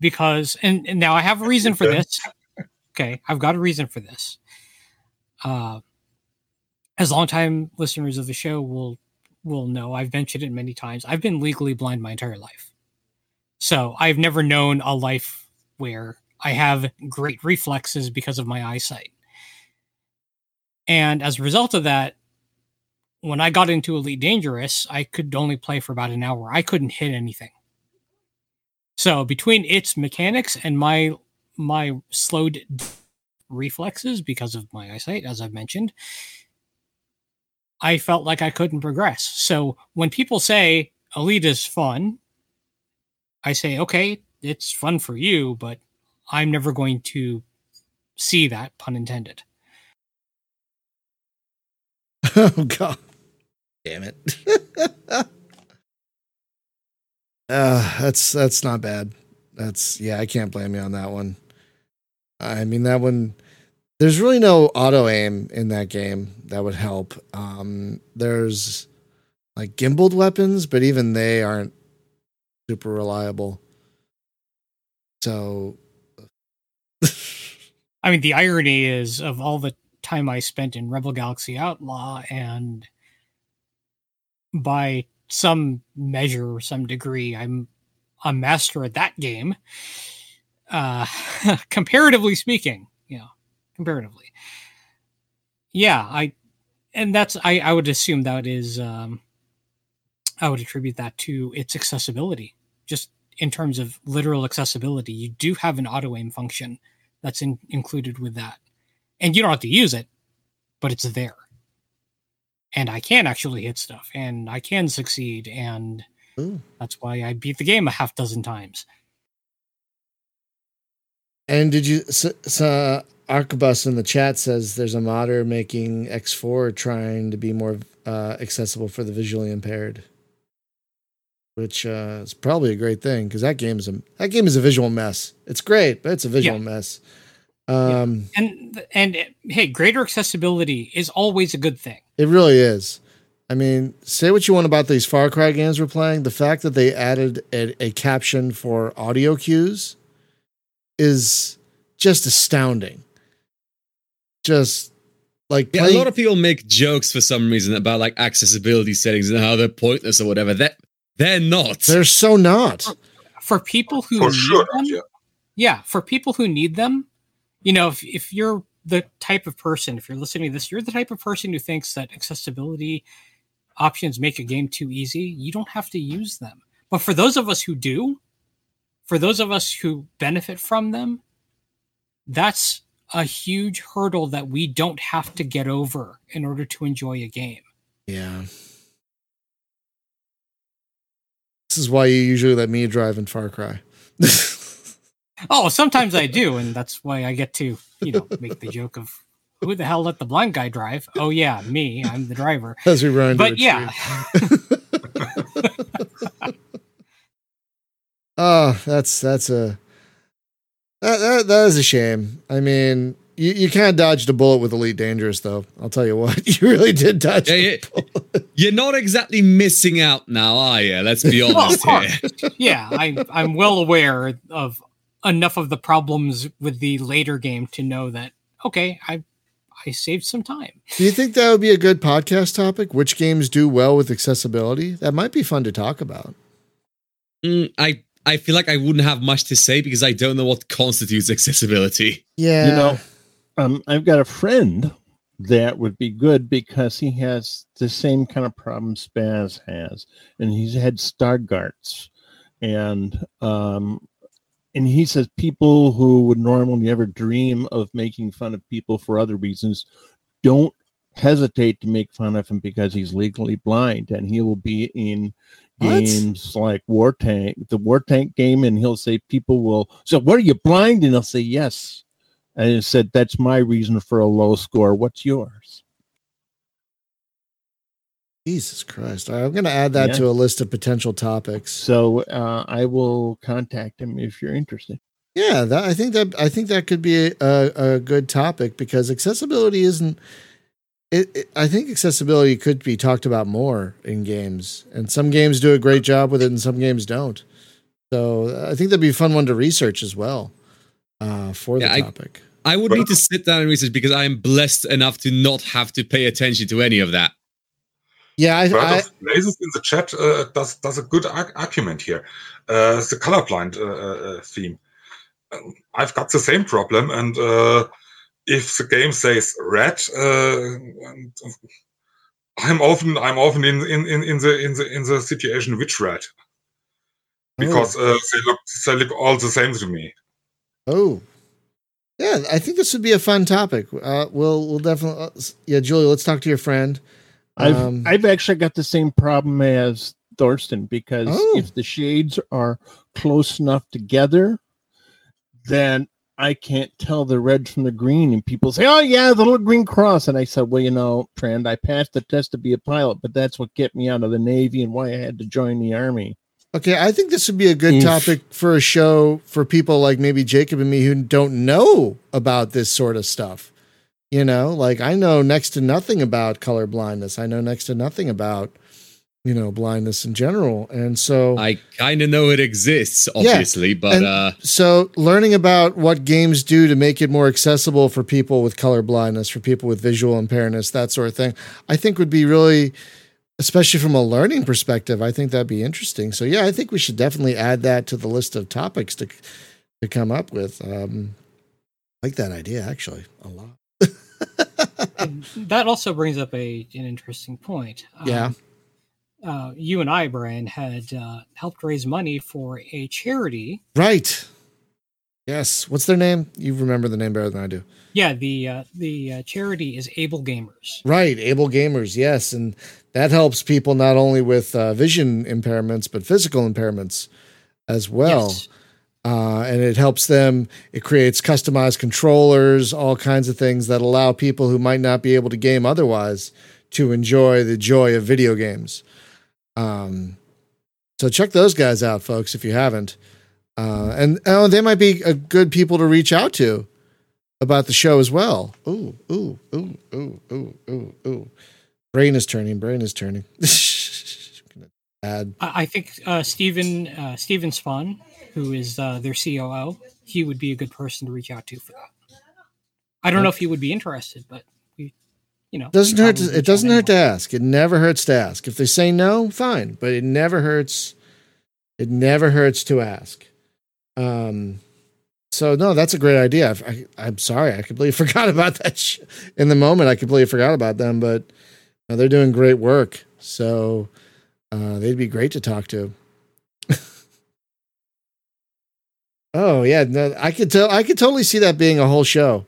because, and, and now I have a reason for this. Okay, I've got a reason for this. Uh, as longtime listeners of the show will will know, I've mentioned it many times. I've been legally blind my entire life, so I've never known a life where I have great reflexes because of my eyesight. And as a result of that, when I got into Elite Dangerous, I could only play for about an hour. I couldn't hit anything. So between its mechanics and my my slowed reflexes because of my eyesight, as I've mentioned, I felt like I couldn't progress. So when people say Elite is fun, I say, okay, it's fun for you, but I'm never going to see that, pun intended. oh God, damn it! uh, that's that's not bad. That's yeah, I can't blame you on that one. I mean that one. There's really no auto aim in that game that would help. Um, there's like gimbaled weapons, but even they aren't super reliable. So I mean, the irony is of all the time I spent in Rebel Galaxy Outlaw, and by some measure or some degree, I'm a master at that game. Uh, comparatively speaking, you know, comparatively, yeah, I, and that's I I would assume that is um, I would attribute that to its accessibility, just in terms of literal accessibility. You do have an auto aim function that's in, included with that. And you don't have to use it, but it's there. And I can actually hit stuff and I can succeed. And Ooh. that's why I beat the game a half dozen times. And did you? So, so Arcabus in the chat says there's a modder making X4 trying to be more uh, accessible for the visually impaired, which uh, is probably a great thing because that game is a that game is a visual mess. It's great, but it's a visual Yeah. mess. Um, And, and hey, greater accessibility is always a good thing. It really is. I mean, say what you want about these Far Cry games we're playing. The fact that they added a, a caption for audio cues is just astounding. Just like Yeah, a lot of people make jokes for some reason about like accessibility settings and how they're pointless or whatever. That they're not. they're so not. For people who For need sure. them, Yeah. yeah, for people who need them, you know, if, if you're the type of person, if you're listening to this, you're the type of person who thinks that accessibility options make a game too easy, you don't have to use them. But for those of us who do, for those of us who benefit from them, that's a huge hurdle that we don't have to get over in order to enjoy a game. Yeah. This is why you usually let me drive in Far Cry. Oh, sometimes I do, and that's why I get to, you know, make the joke of who the hell let the blind guy drive? Oh yeah, me. I'm the driver. As we run But yeah. Oh, that's that's a that, that that is a shame. I mean, You, you kind of dodged a bullet with Elite Dangerous, though. I'll tell you what, you really did dodge. Yeah, the yeah. bullet. You're not exactly missing out now, are you? Let's be honest Well, here. yeah, I, I'm well aware of enough of the problems with the later game to know that okay, I I saved some time. Do you think that would be a good podcast topic? Which games do well with accessibility? That might be fun to talk about. Mm, I I feel like I wouldn't have much to say because I don't know what constitutes accessibility. Yeah, You know, um, I've got a friend that would be good because he has the same kind of problem Spaz has, and he's had Stargardt's, and um, and he says people who would normally never dream of making fun of people for other reasons don't hesitate to make fun of him because he's legally blind, and he will be in What? games like War Tank, the War Tank game, and he'll say people will. So, what are you blind? And he'll say yes. And he said, That's my reason for a low score. What's yours? Jesus Christ! All right, I'm going to add that Yeah. to a list of potential topics. So uh, I will contact him if you're interested. Yeah, that, I think that I think that could be a, a good topic because accessibility isn't. It, it, I think accessibility could be talked about more in games, and some games do a great job with it, and some games don't. So I think that'd be a fun one to research as well uh, for the Yeah, I- topic. I would need to sit down and research because I am blessed enough to not have to pay attention to any of that. yeah, I, Bird I, of Blazes in the chat uh, does does a good ar- argument here. Uh, the colorblind uh, uh, theme. Um, I've got the same problem, and uh, if the game says red, uh, I'm often I'm often in, in, in, in the in the in the situation which red because uh, they look they look all the same to me. Oh, yeah. I think this would be a fun topic. Uh, we'll we'll definitely. Uh, yeah, Julia, let's talk to your friend. I've Um, I've actually got the same problem as Thorsten because Oh. if the shades are close enough together, then I can't tell the red from the green. And people say, "Oh yeah, the little green cross." And I said, "Well, you know, friend, I passed the test to be a pilot, but that's what kept me out of the Navy and why I had to join the Army." Okay, I think this would be a good Oof. topic for a show for people like maybe Jacob and me who don't know about this sort of stuff. You know, like I know next to nothing about color blindness. I know next to nothing about, you know, blindness in general. And so I kind of know it exists, obviously, but and- uh, so learning about what games do to make it more accessible for people with color blindness, for people with visual impairments, that sort of thing, I think would be really especially from a learning perspective, I think that'd be interesting. So yeah, I think we should definitely add that to the list of topics to to come up with. Um, I like that idea actually a lot. That also brings up a an interesting point. Um, Yeah. Uh, you and I, Brian, had uh, helped raise money for a charity. Right. Yes. What's their name? You remember the name better than I do. Yeah, the uh, the uh, charity is AbleGamers. Right, able gamers, yes, and that helps people not only with uh, vision impairments but physical impairments as well. Yes. Uh, and it helps them. It creates customized controllers, all kinds of things that allow people who might not be able to game otherwise to enjoy the joy of video games. Um, so check those guys out, folks, if you haven't. Uh, and oh, they might be a good people to reach out to about the show as well. Ooh, ooh, ooh, ooh, ooh, ooh, ooh. Brain is turning. Brain is turning. Add. I, think uh, Steven uh, Steven Spohn, who is uh, their COO, he would be a good person to reach out to for that. I don't know if he would be interested, but you know, Doesn't hurt. To, it doesn't hurt to ask. It never hurts to ask. If they say no, fine, but it never hurts. It never hurts to ask. Um. So no, that's a great idea. I, I, am sorry, I completely forgot about that. Sh- in the moment, I completely forgot about them, but uh, they're doing great work. So uh, they'd be great to talk to. oh yeah, no, I could tell. I could totally see that being a whole show,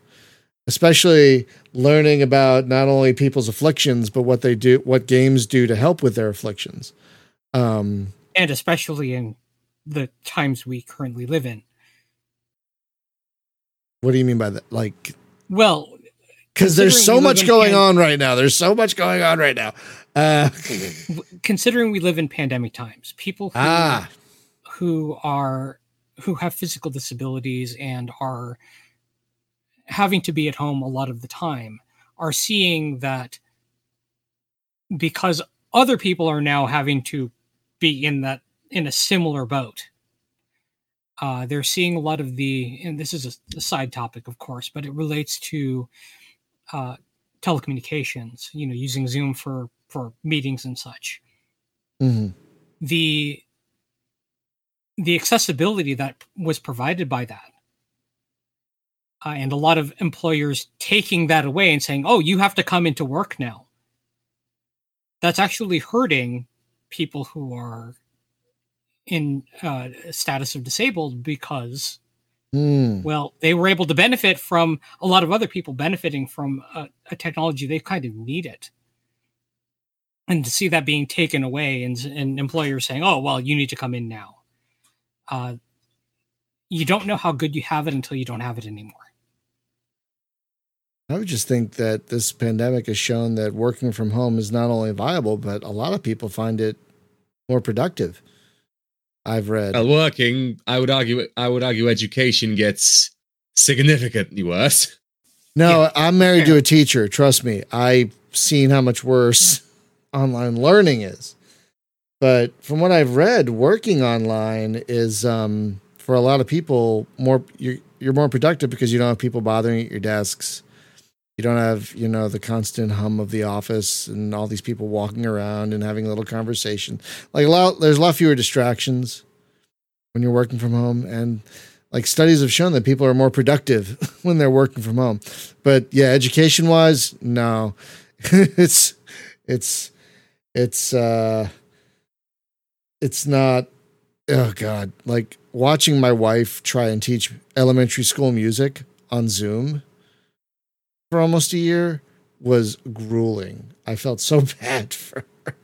especially learning about not only people's afflictions but what they do, what games do to help with their afflictions. Um, and especially in the times we currently live in. what do you mean by that? Like, Well, because there's so much going Can- on right now. There's so much going on right now. Uh, considering we live in pandemic times, people who, ah, who are who have physical disabilities and are having to be at home a lot of the time are seeing that because other people are now having to be in that in a similar boat uh, they're seeing a lot of the and this is a, a side topic of course but it relates to uh, telecommunications you know using zoom for for meetings and such Mhm. the the accessibility that was provided by that uh, and a lot of employers taking that away and saying oh you have to come into work now. That's actually hurting people who are in uh, status of disabled because Hmm. well they were able to benefit from a lot of other people benefiting from a, a technology they kind of need it, and to see that being taken away and, and employers saying oh well you need to come in now. Uh, you don't know how good you have it until you don't have it anymore I would just think that this pandemic has shown that working from home is not only viable, but a lot of people find it more productive. I've read. Well, working, I would argue, I would argue, education gets significantly worse. No, Yeah. I'm married to a teacher. Trust me, I've seen how much worse online learning is. But from what I've read, working online is um, for a lot of people more. You're you're more productive because you don't have people bothering at your desks. You don't have you know the constant hum of the office and all these people walking around and having little conversation. Like a lot, there's a lot fewer distractions when you're working from home. And like studies have shown that people are more productive when they're working from home. But yeah education wise no. It's it's it's uh it's not oh god. Like watching my wife try and teach elementary school music on zoom for almost a year was grueling i felt so bad for her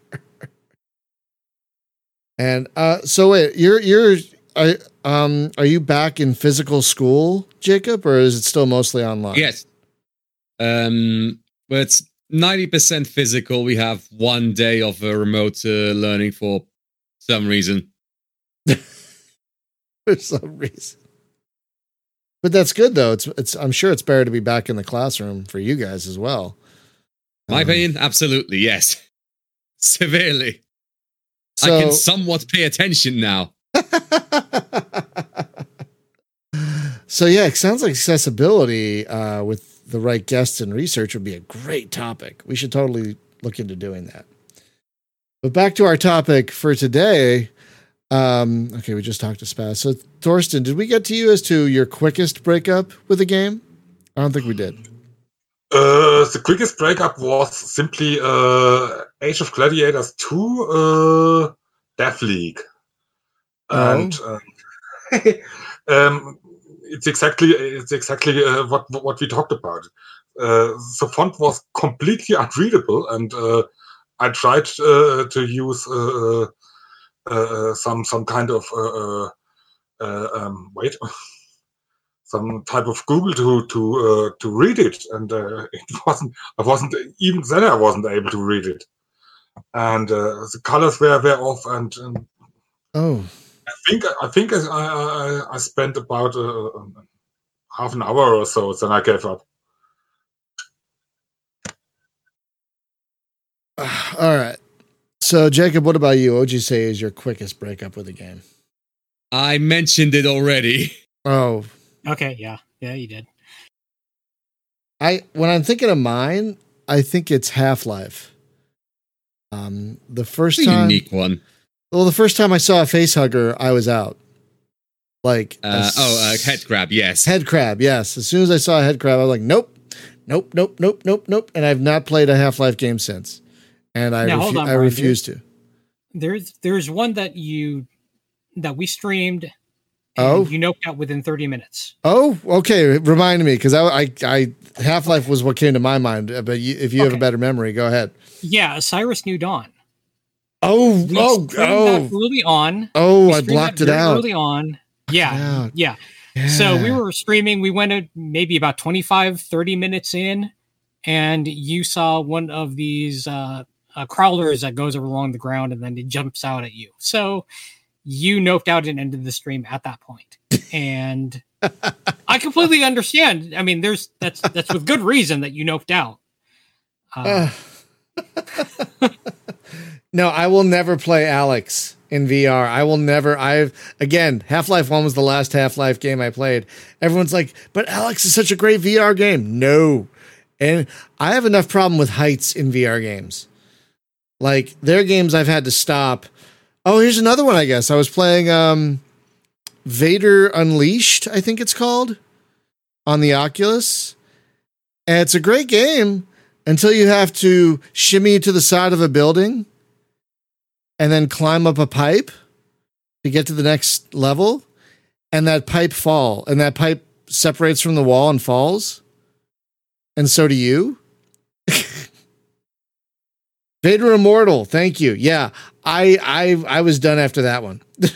and uh so wait you're you're I, um, are you back in physical school, Jacob, or is it still mostly online? Yes. Um, but it's ninety percent physical. We have one day of uh, remote uh, learning for some reason. for some reason. But that's good though. It's it's. I'm sure it's better to be back in the classroom for you guys as well. My Um, opinion, absolutely yes, severely. I can somewhat pay attention now. so yeah, it sounds like accessibility uh, with the right guests and research would be a great topic. We should totally look into doing that. But back to our topic for today. Um, okay, we just talked to Spaz. So Thorsten, did we get to you as to your quickest breakup with a game? I don't think we did. Uh, the quickest breakup was simply uh, Age of Gladiators 2 uh, Death League. Oh. And um, um, it's exactly it's exactly uh, what what we talked about. Uh, the font was completely unreadable, and uh, I tried uh, to use some some kind of uh, uh, uh, um, wait some type of Google to to uh, to read it, and uh, it wasn't. I wasn't even then. I wasn't able to read it, and uh, the colors were were off. And, and Oh, I think I think I I, I spent about uh, half an hour or so. Then I gave up. all right. So Jacob, what about you? What would you say is your quickest breakup with a game? I mentioned it already. Oh, okay yeah yeah you did I when I'm thinking of mine, I think it's Half Life. Um, the first It's a time, unique one. well, the first time I saw a face hugger, I was out. Like, Uh, as- oh, uh, head grab. Yes. head crab. Yes, as soon as I saw a head crab, I was like, nope, nope, nope, nope, nope, nope. And I've not played a Half Life game since. And I, Now, refu- on, I refuse to. there's there's one that you that we streamed and Oh. you knocked out within 30 minutes Oh, okay. Remind me because I, I, I Half Life was what came to my mind. uh, But you, if you have a better memory, go ahead. yeah cyrus new dawn Oh, We oh, oh, early on oh! I blocked it out. early on yeah out. yeah So we were streaming, we went maybe about 25, 30 minutes in, and you saw one of these uh, uh, crawlers that goes along the ground and then it jumps out at you. So you noped out and ended the stream at that point. And I completely understand. I mean, there's that's that's with good reason that you noped out. Uh, no, I will never play Alyx in VR. I will never. I've again, Half Life One was the last Half Life game I played. Everyone's like, "But Alyx is such a great VR game." No, and I have enough problem with heights in VR games. Like their games I've had to stop. Oh, here's another one. I guess I was playing um, Vader Unleashed. I think it's called on the Oculus, and it's a great game until you have to shimmy to the side of a building and then climb up a pipe to get to the next level and that pipe fall and that pipe separates from the wall and falls and so do you vader immortal thank you yeah i i i was done after that one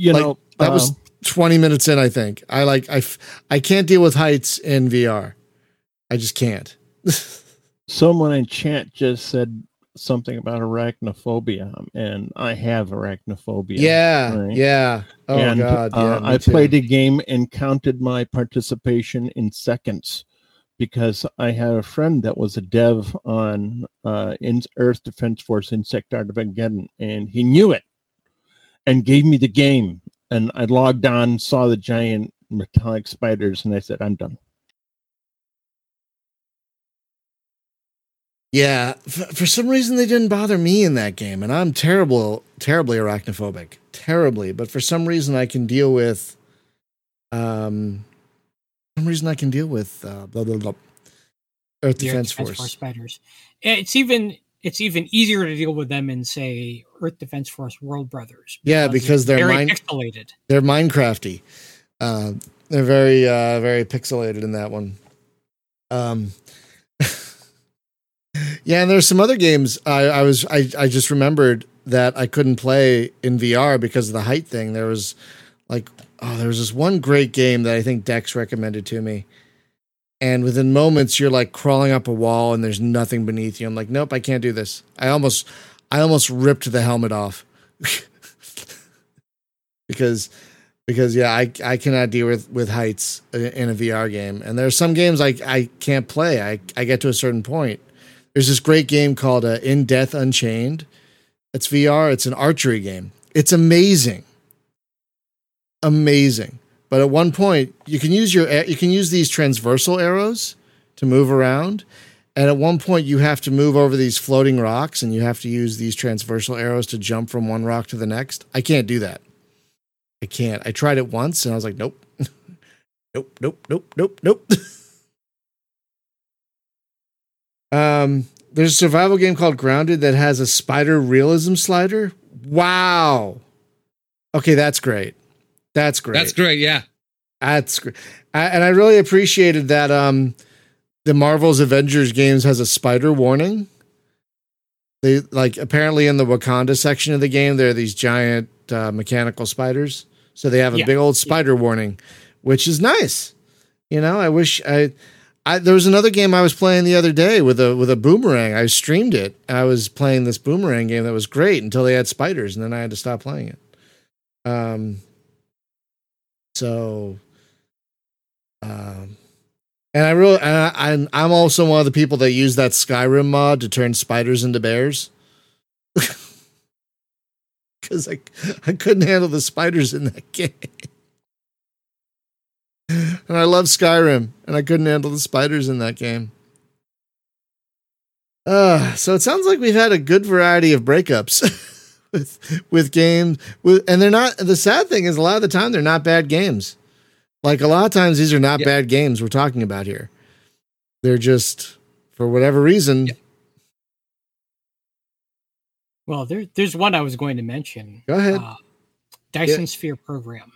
You Like, know, that was um, 20 minutes in i think i like i i can't deal with heights in vr i just can't someone in chat just said something about arachnophobia, and I have arachnophobia. yeah right? yeah oh and god yeah, uh, I too. played a game and counted my participation in seconds because I had a friend that was a dev on uh, in Earth Defense Force Insect Armageddon, and he knew it and gave me the game. And I logged on, saw the giant metallic spiders, and I said, "I'm done." Yeah, f- for some reason they didn't bother me in that game, and I'm terrible, terribly arachnophobic, terribly. But for some reason I can deal with, um, some reason I can deal with uh, blah blah blah. Earth Defense, Defense Force. spiders. It's even it's even easier to deal with them in say Earth Defense Force World Brothers. Yeah, because they're very mine- pixelated. They're Minecrafty. Uh, they're very, uh, very pixelated in that one. Um, yeah, and there's some other games I, I was I, I just remembered that I couldn't play in VR because of the height thing. There was like oh, there was this one great game that I think Dex recommended to me. And within moments you're like crawling up a wall and there's nothing beneath you. I'm like, nope, I can't do this. I almost I almost ripped the helmet off. because because yeah, I I cannot deal with with heights in a VR game. And there are some games I I can't play. I I get to a certain point. There's this great game called uh, In Death Unchained. It's VR. It's an archery game. It's amazing. Amazing. But at one point, you can use your you can use these transversal arrows to move around. And at one point, you have to move over these floating rocks, and you have to use these transversal arrows to jump from one rock to the next. I can't do that. I can't. I tried it once, and I was like, nope, nope, nope, nope, nope, nope. um, there's a survival game called Grounded that has a spider realism slider. Wow. Okay, that's great. That's great. That's great. Yeah. That's great. And I really appreciated that um the Marvel's Avengers games has a spider warning. They like apparently in the Wakanda section of the game there are these giant uh, mechanical spiders. So they have a Yeah. big old spider warning, which is nice. You know, I wish I I there was another game I was playing the other day with a with a boomerang. I streamed it. I was playing this boomerang game that was great until they had spiders and then I had to stop playing it. Um so um, and I really, and I, I'm, I'm also one of the people that use that Skyrim mod to turn spiders into bears. Because I, I couldn't handle the spiders in that game. and I love Skyrim, and I couldn't handle the spiders in that game. Uh, so it sounds like we've had a good variety of breakups with with games. With, and they're not. The sad thing is, a lot of the time, they're not bad games. Like a lot of times, these are not Yeah. bad games we're talking about here. They're just for whatever reason. Yeah. Well, there, there's one I was going to mention. Go ahead. Uh, Dyson Sphere program.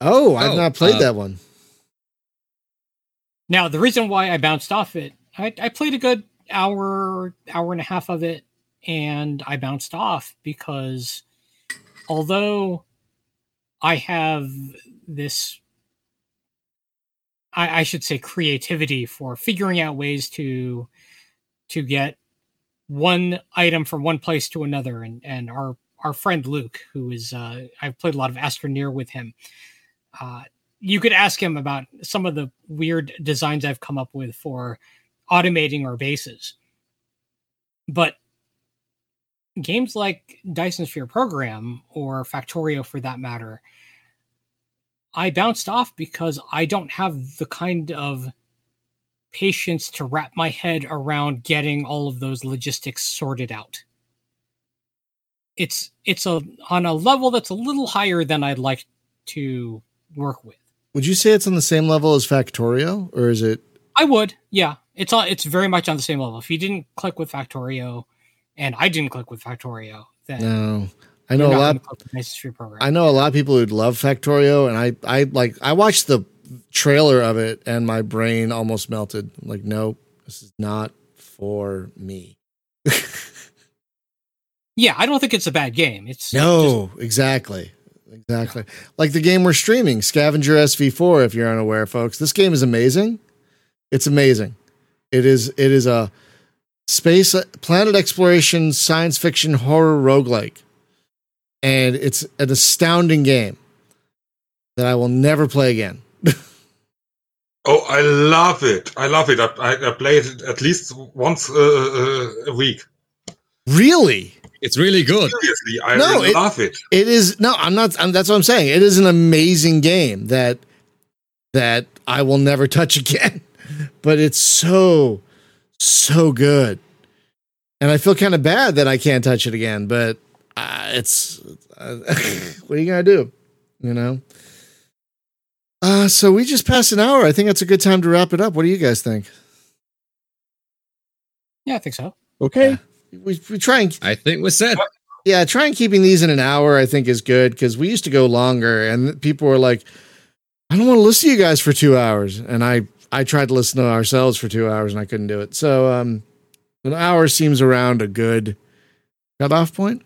oh, I've Oh, not played uh, that one. Now, the reason why I bounced off it, I, I played a good hour, hour and a half of it, and I bounced off because although I have this, I, I should say, creativity for figuring out ways to to get one item from one place to another, and and our our friend Luke, who is uh, I've played a lot of Astroneer with him. Uh, you could ask him about some of the weird designs I've come up with for automating our bases. But games like Dyson Sphere Program or Factorio for that matter, I bounced off because I don't have the kind of patience to wrap my head around getting all of those logistics sorted out. It's it's a on a level that's a little higher than I'd like to work with. Would you say it's on the same level as Factorio, or is it? I would, yeah. It's on. It's very much on the same level. If you didn't click with Factorio, and I didn't click with Factorio, then No, I know a lot. gonna click with Dyson Sphere Program. I know a lot of people who'd love Factorio, and I, I like, I watched the trailer of it, and my brain almost melted. I'm like, nope, this is not for me. yeah, I don't think it's a bad game. It's No, exactly. Exactly. Like the game we're streaming, Scavenger SV4, if you're unaware, folks. This game is amazing. It's amazing. It is it is a space planet exploration science fiction horror roguelike. And it's an astounding game that I will never play again. Oh, I love it! I love it. I, I, I play it at least once uh, uh, a week. Really? It's really good. Seriously, I No, really it- love it. It is no, I'm not I'm, that's what I'm saying. It is an amazing game that that I will never touch again. But it's so so good. And I feel kind of bad that I can't touch it again, but uh, it's uh, what are you going to do? You know? Uh so we just passed an hour. I think that's a good time to wrap it up. What do you guys think? yeah, I think so. Okay. We we try and I think we're set. Yeah, trying keeping these in an hour, I think, is good because we used to go longer, and people were like, "I don't want to listen to you guys for two hours," and I I tried to listen to ourselves for two hours, and I couldn't do it. So, um, an hour seems around a good cutoff point.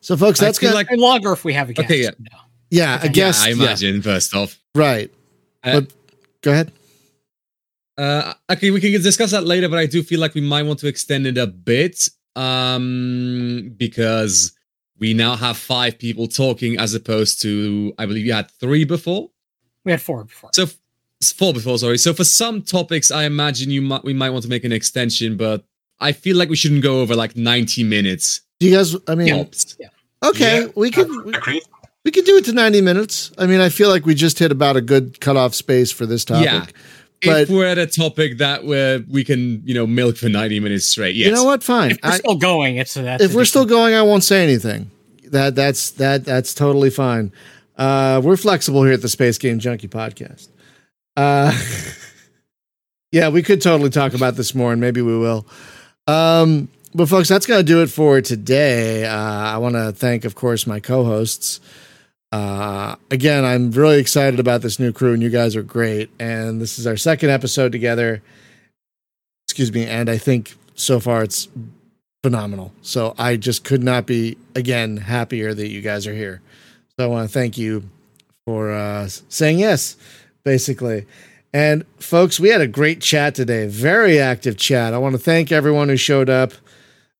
So, folks, that's feel good. like longer if we have a guest. Okay, yeah. No. yeah, I Yeah, guess. I yeah, imagine first off. right. Uh, but go ahead. Uh, okay, we can discuss that later, but I do feel like we might want to extend it a bit, um, because we now have five people talking as opposed to I believe you had three before. We had four before. So f- four before, sorry. So for some topics, I imagine you might we might want to make an extension, but I feel like we shouldn't go over like ninety minutes. Do you guys? I mean, tops. okay, Yeah, we could we, agree. we could do it to ninety minutes. I mean, I feel like we just hit about a good cutoff space for this topic. Yeah. But- if we're at a topic that where we can, you know, milk for ninety minutes straight, yes. You know what? Fine. if we're I- still going, it's a, that's if a we're still going, I won't say anything. That that's that that's totally fine. Uh, we're flexible here at the Space Game Junkie podcast. Uh, yeah, we could totally talk about this more, and maybe we will. Um, but folks, that's to do it for today. Uh, I want to thank, of course, my co-hosts. Uh, again, I'm really excited about this new crew, and you guys are great. And this is our second episode together. Excuse me, and I think so far it's phenomenal. So I just could not be again happier that you guys are here. So I want to thank you for uh, saying yes, basically. And folks, we had a great chat today, very active chat. I want to thank everyone who showed up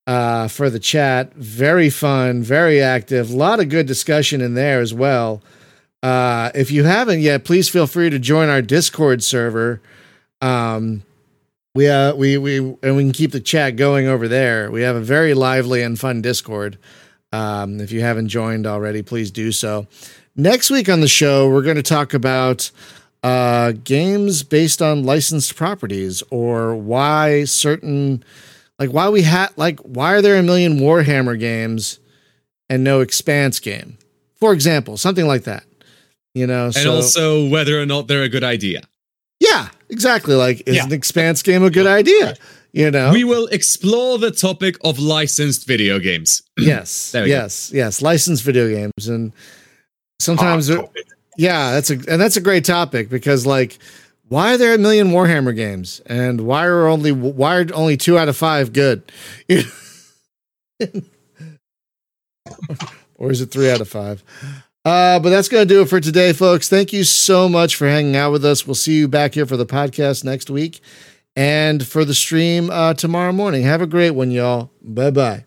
uh, for the chat. Very fun, very active. A lot of good discussion in there as well. Uh, if you haven't yet, please feel free to join our Discord server. Um, we uh we we and we can keep the chat going over there. We have a very lively and fun Discord. Um, if you haven't joined already, please do so. Next week on the show, we're going to talk about uh, games based on licensed properties or why certain like why we had like why are there a million Warhammer games and no Expanse game, for example, something like that. You know, and so also whether or not they're a good idea. yeah, exactly. Like, is Yeah. an Expanse game a good idea? You know, We will explore the topic of licensed video games. yes, There we go. yes, yes. Licensed video games, and sometimes. Yeah, that's a and that's a great topic because like, why are there a million Warhammer games, and why are only why are only two out of five good? or is it three out of five? Uh, but that's going to do it for today, folks. Thank you so much for hanging out with us. We'll see you back here for the podcast next week and for the stream uh, tomorrow morning. Have a great one, y'all. Bye bye.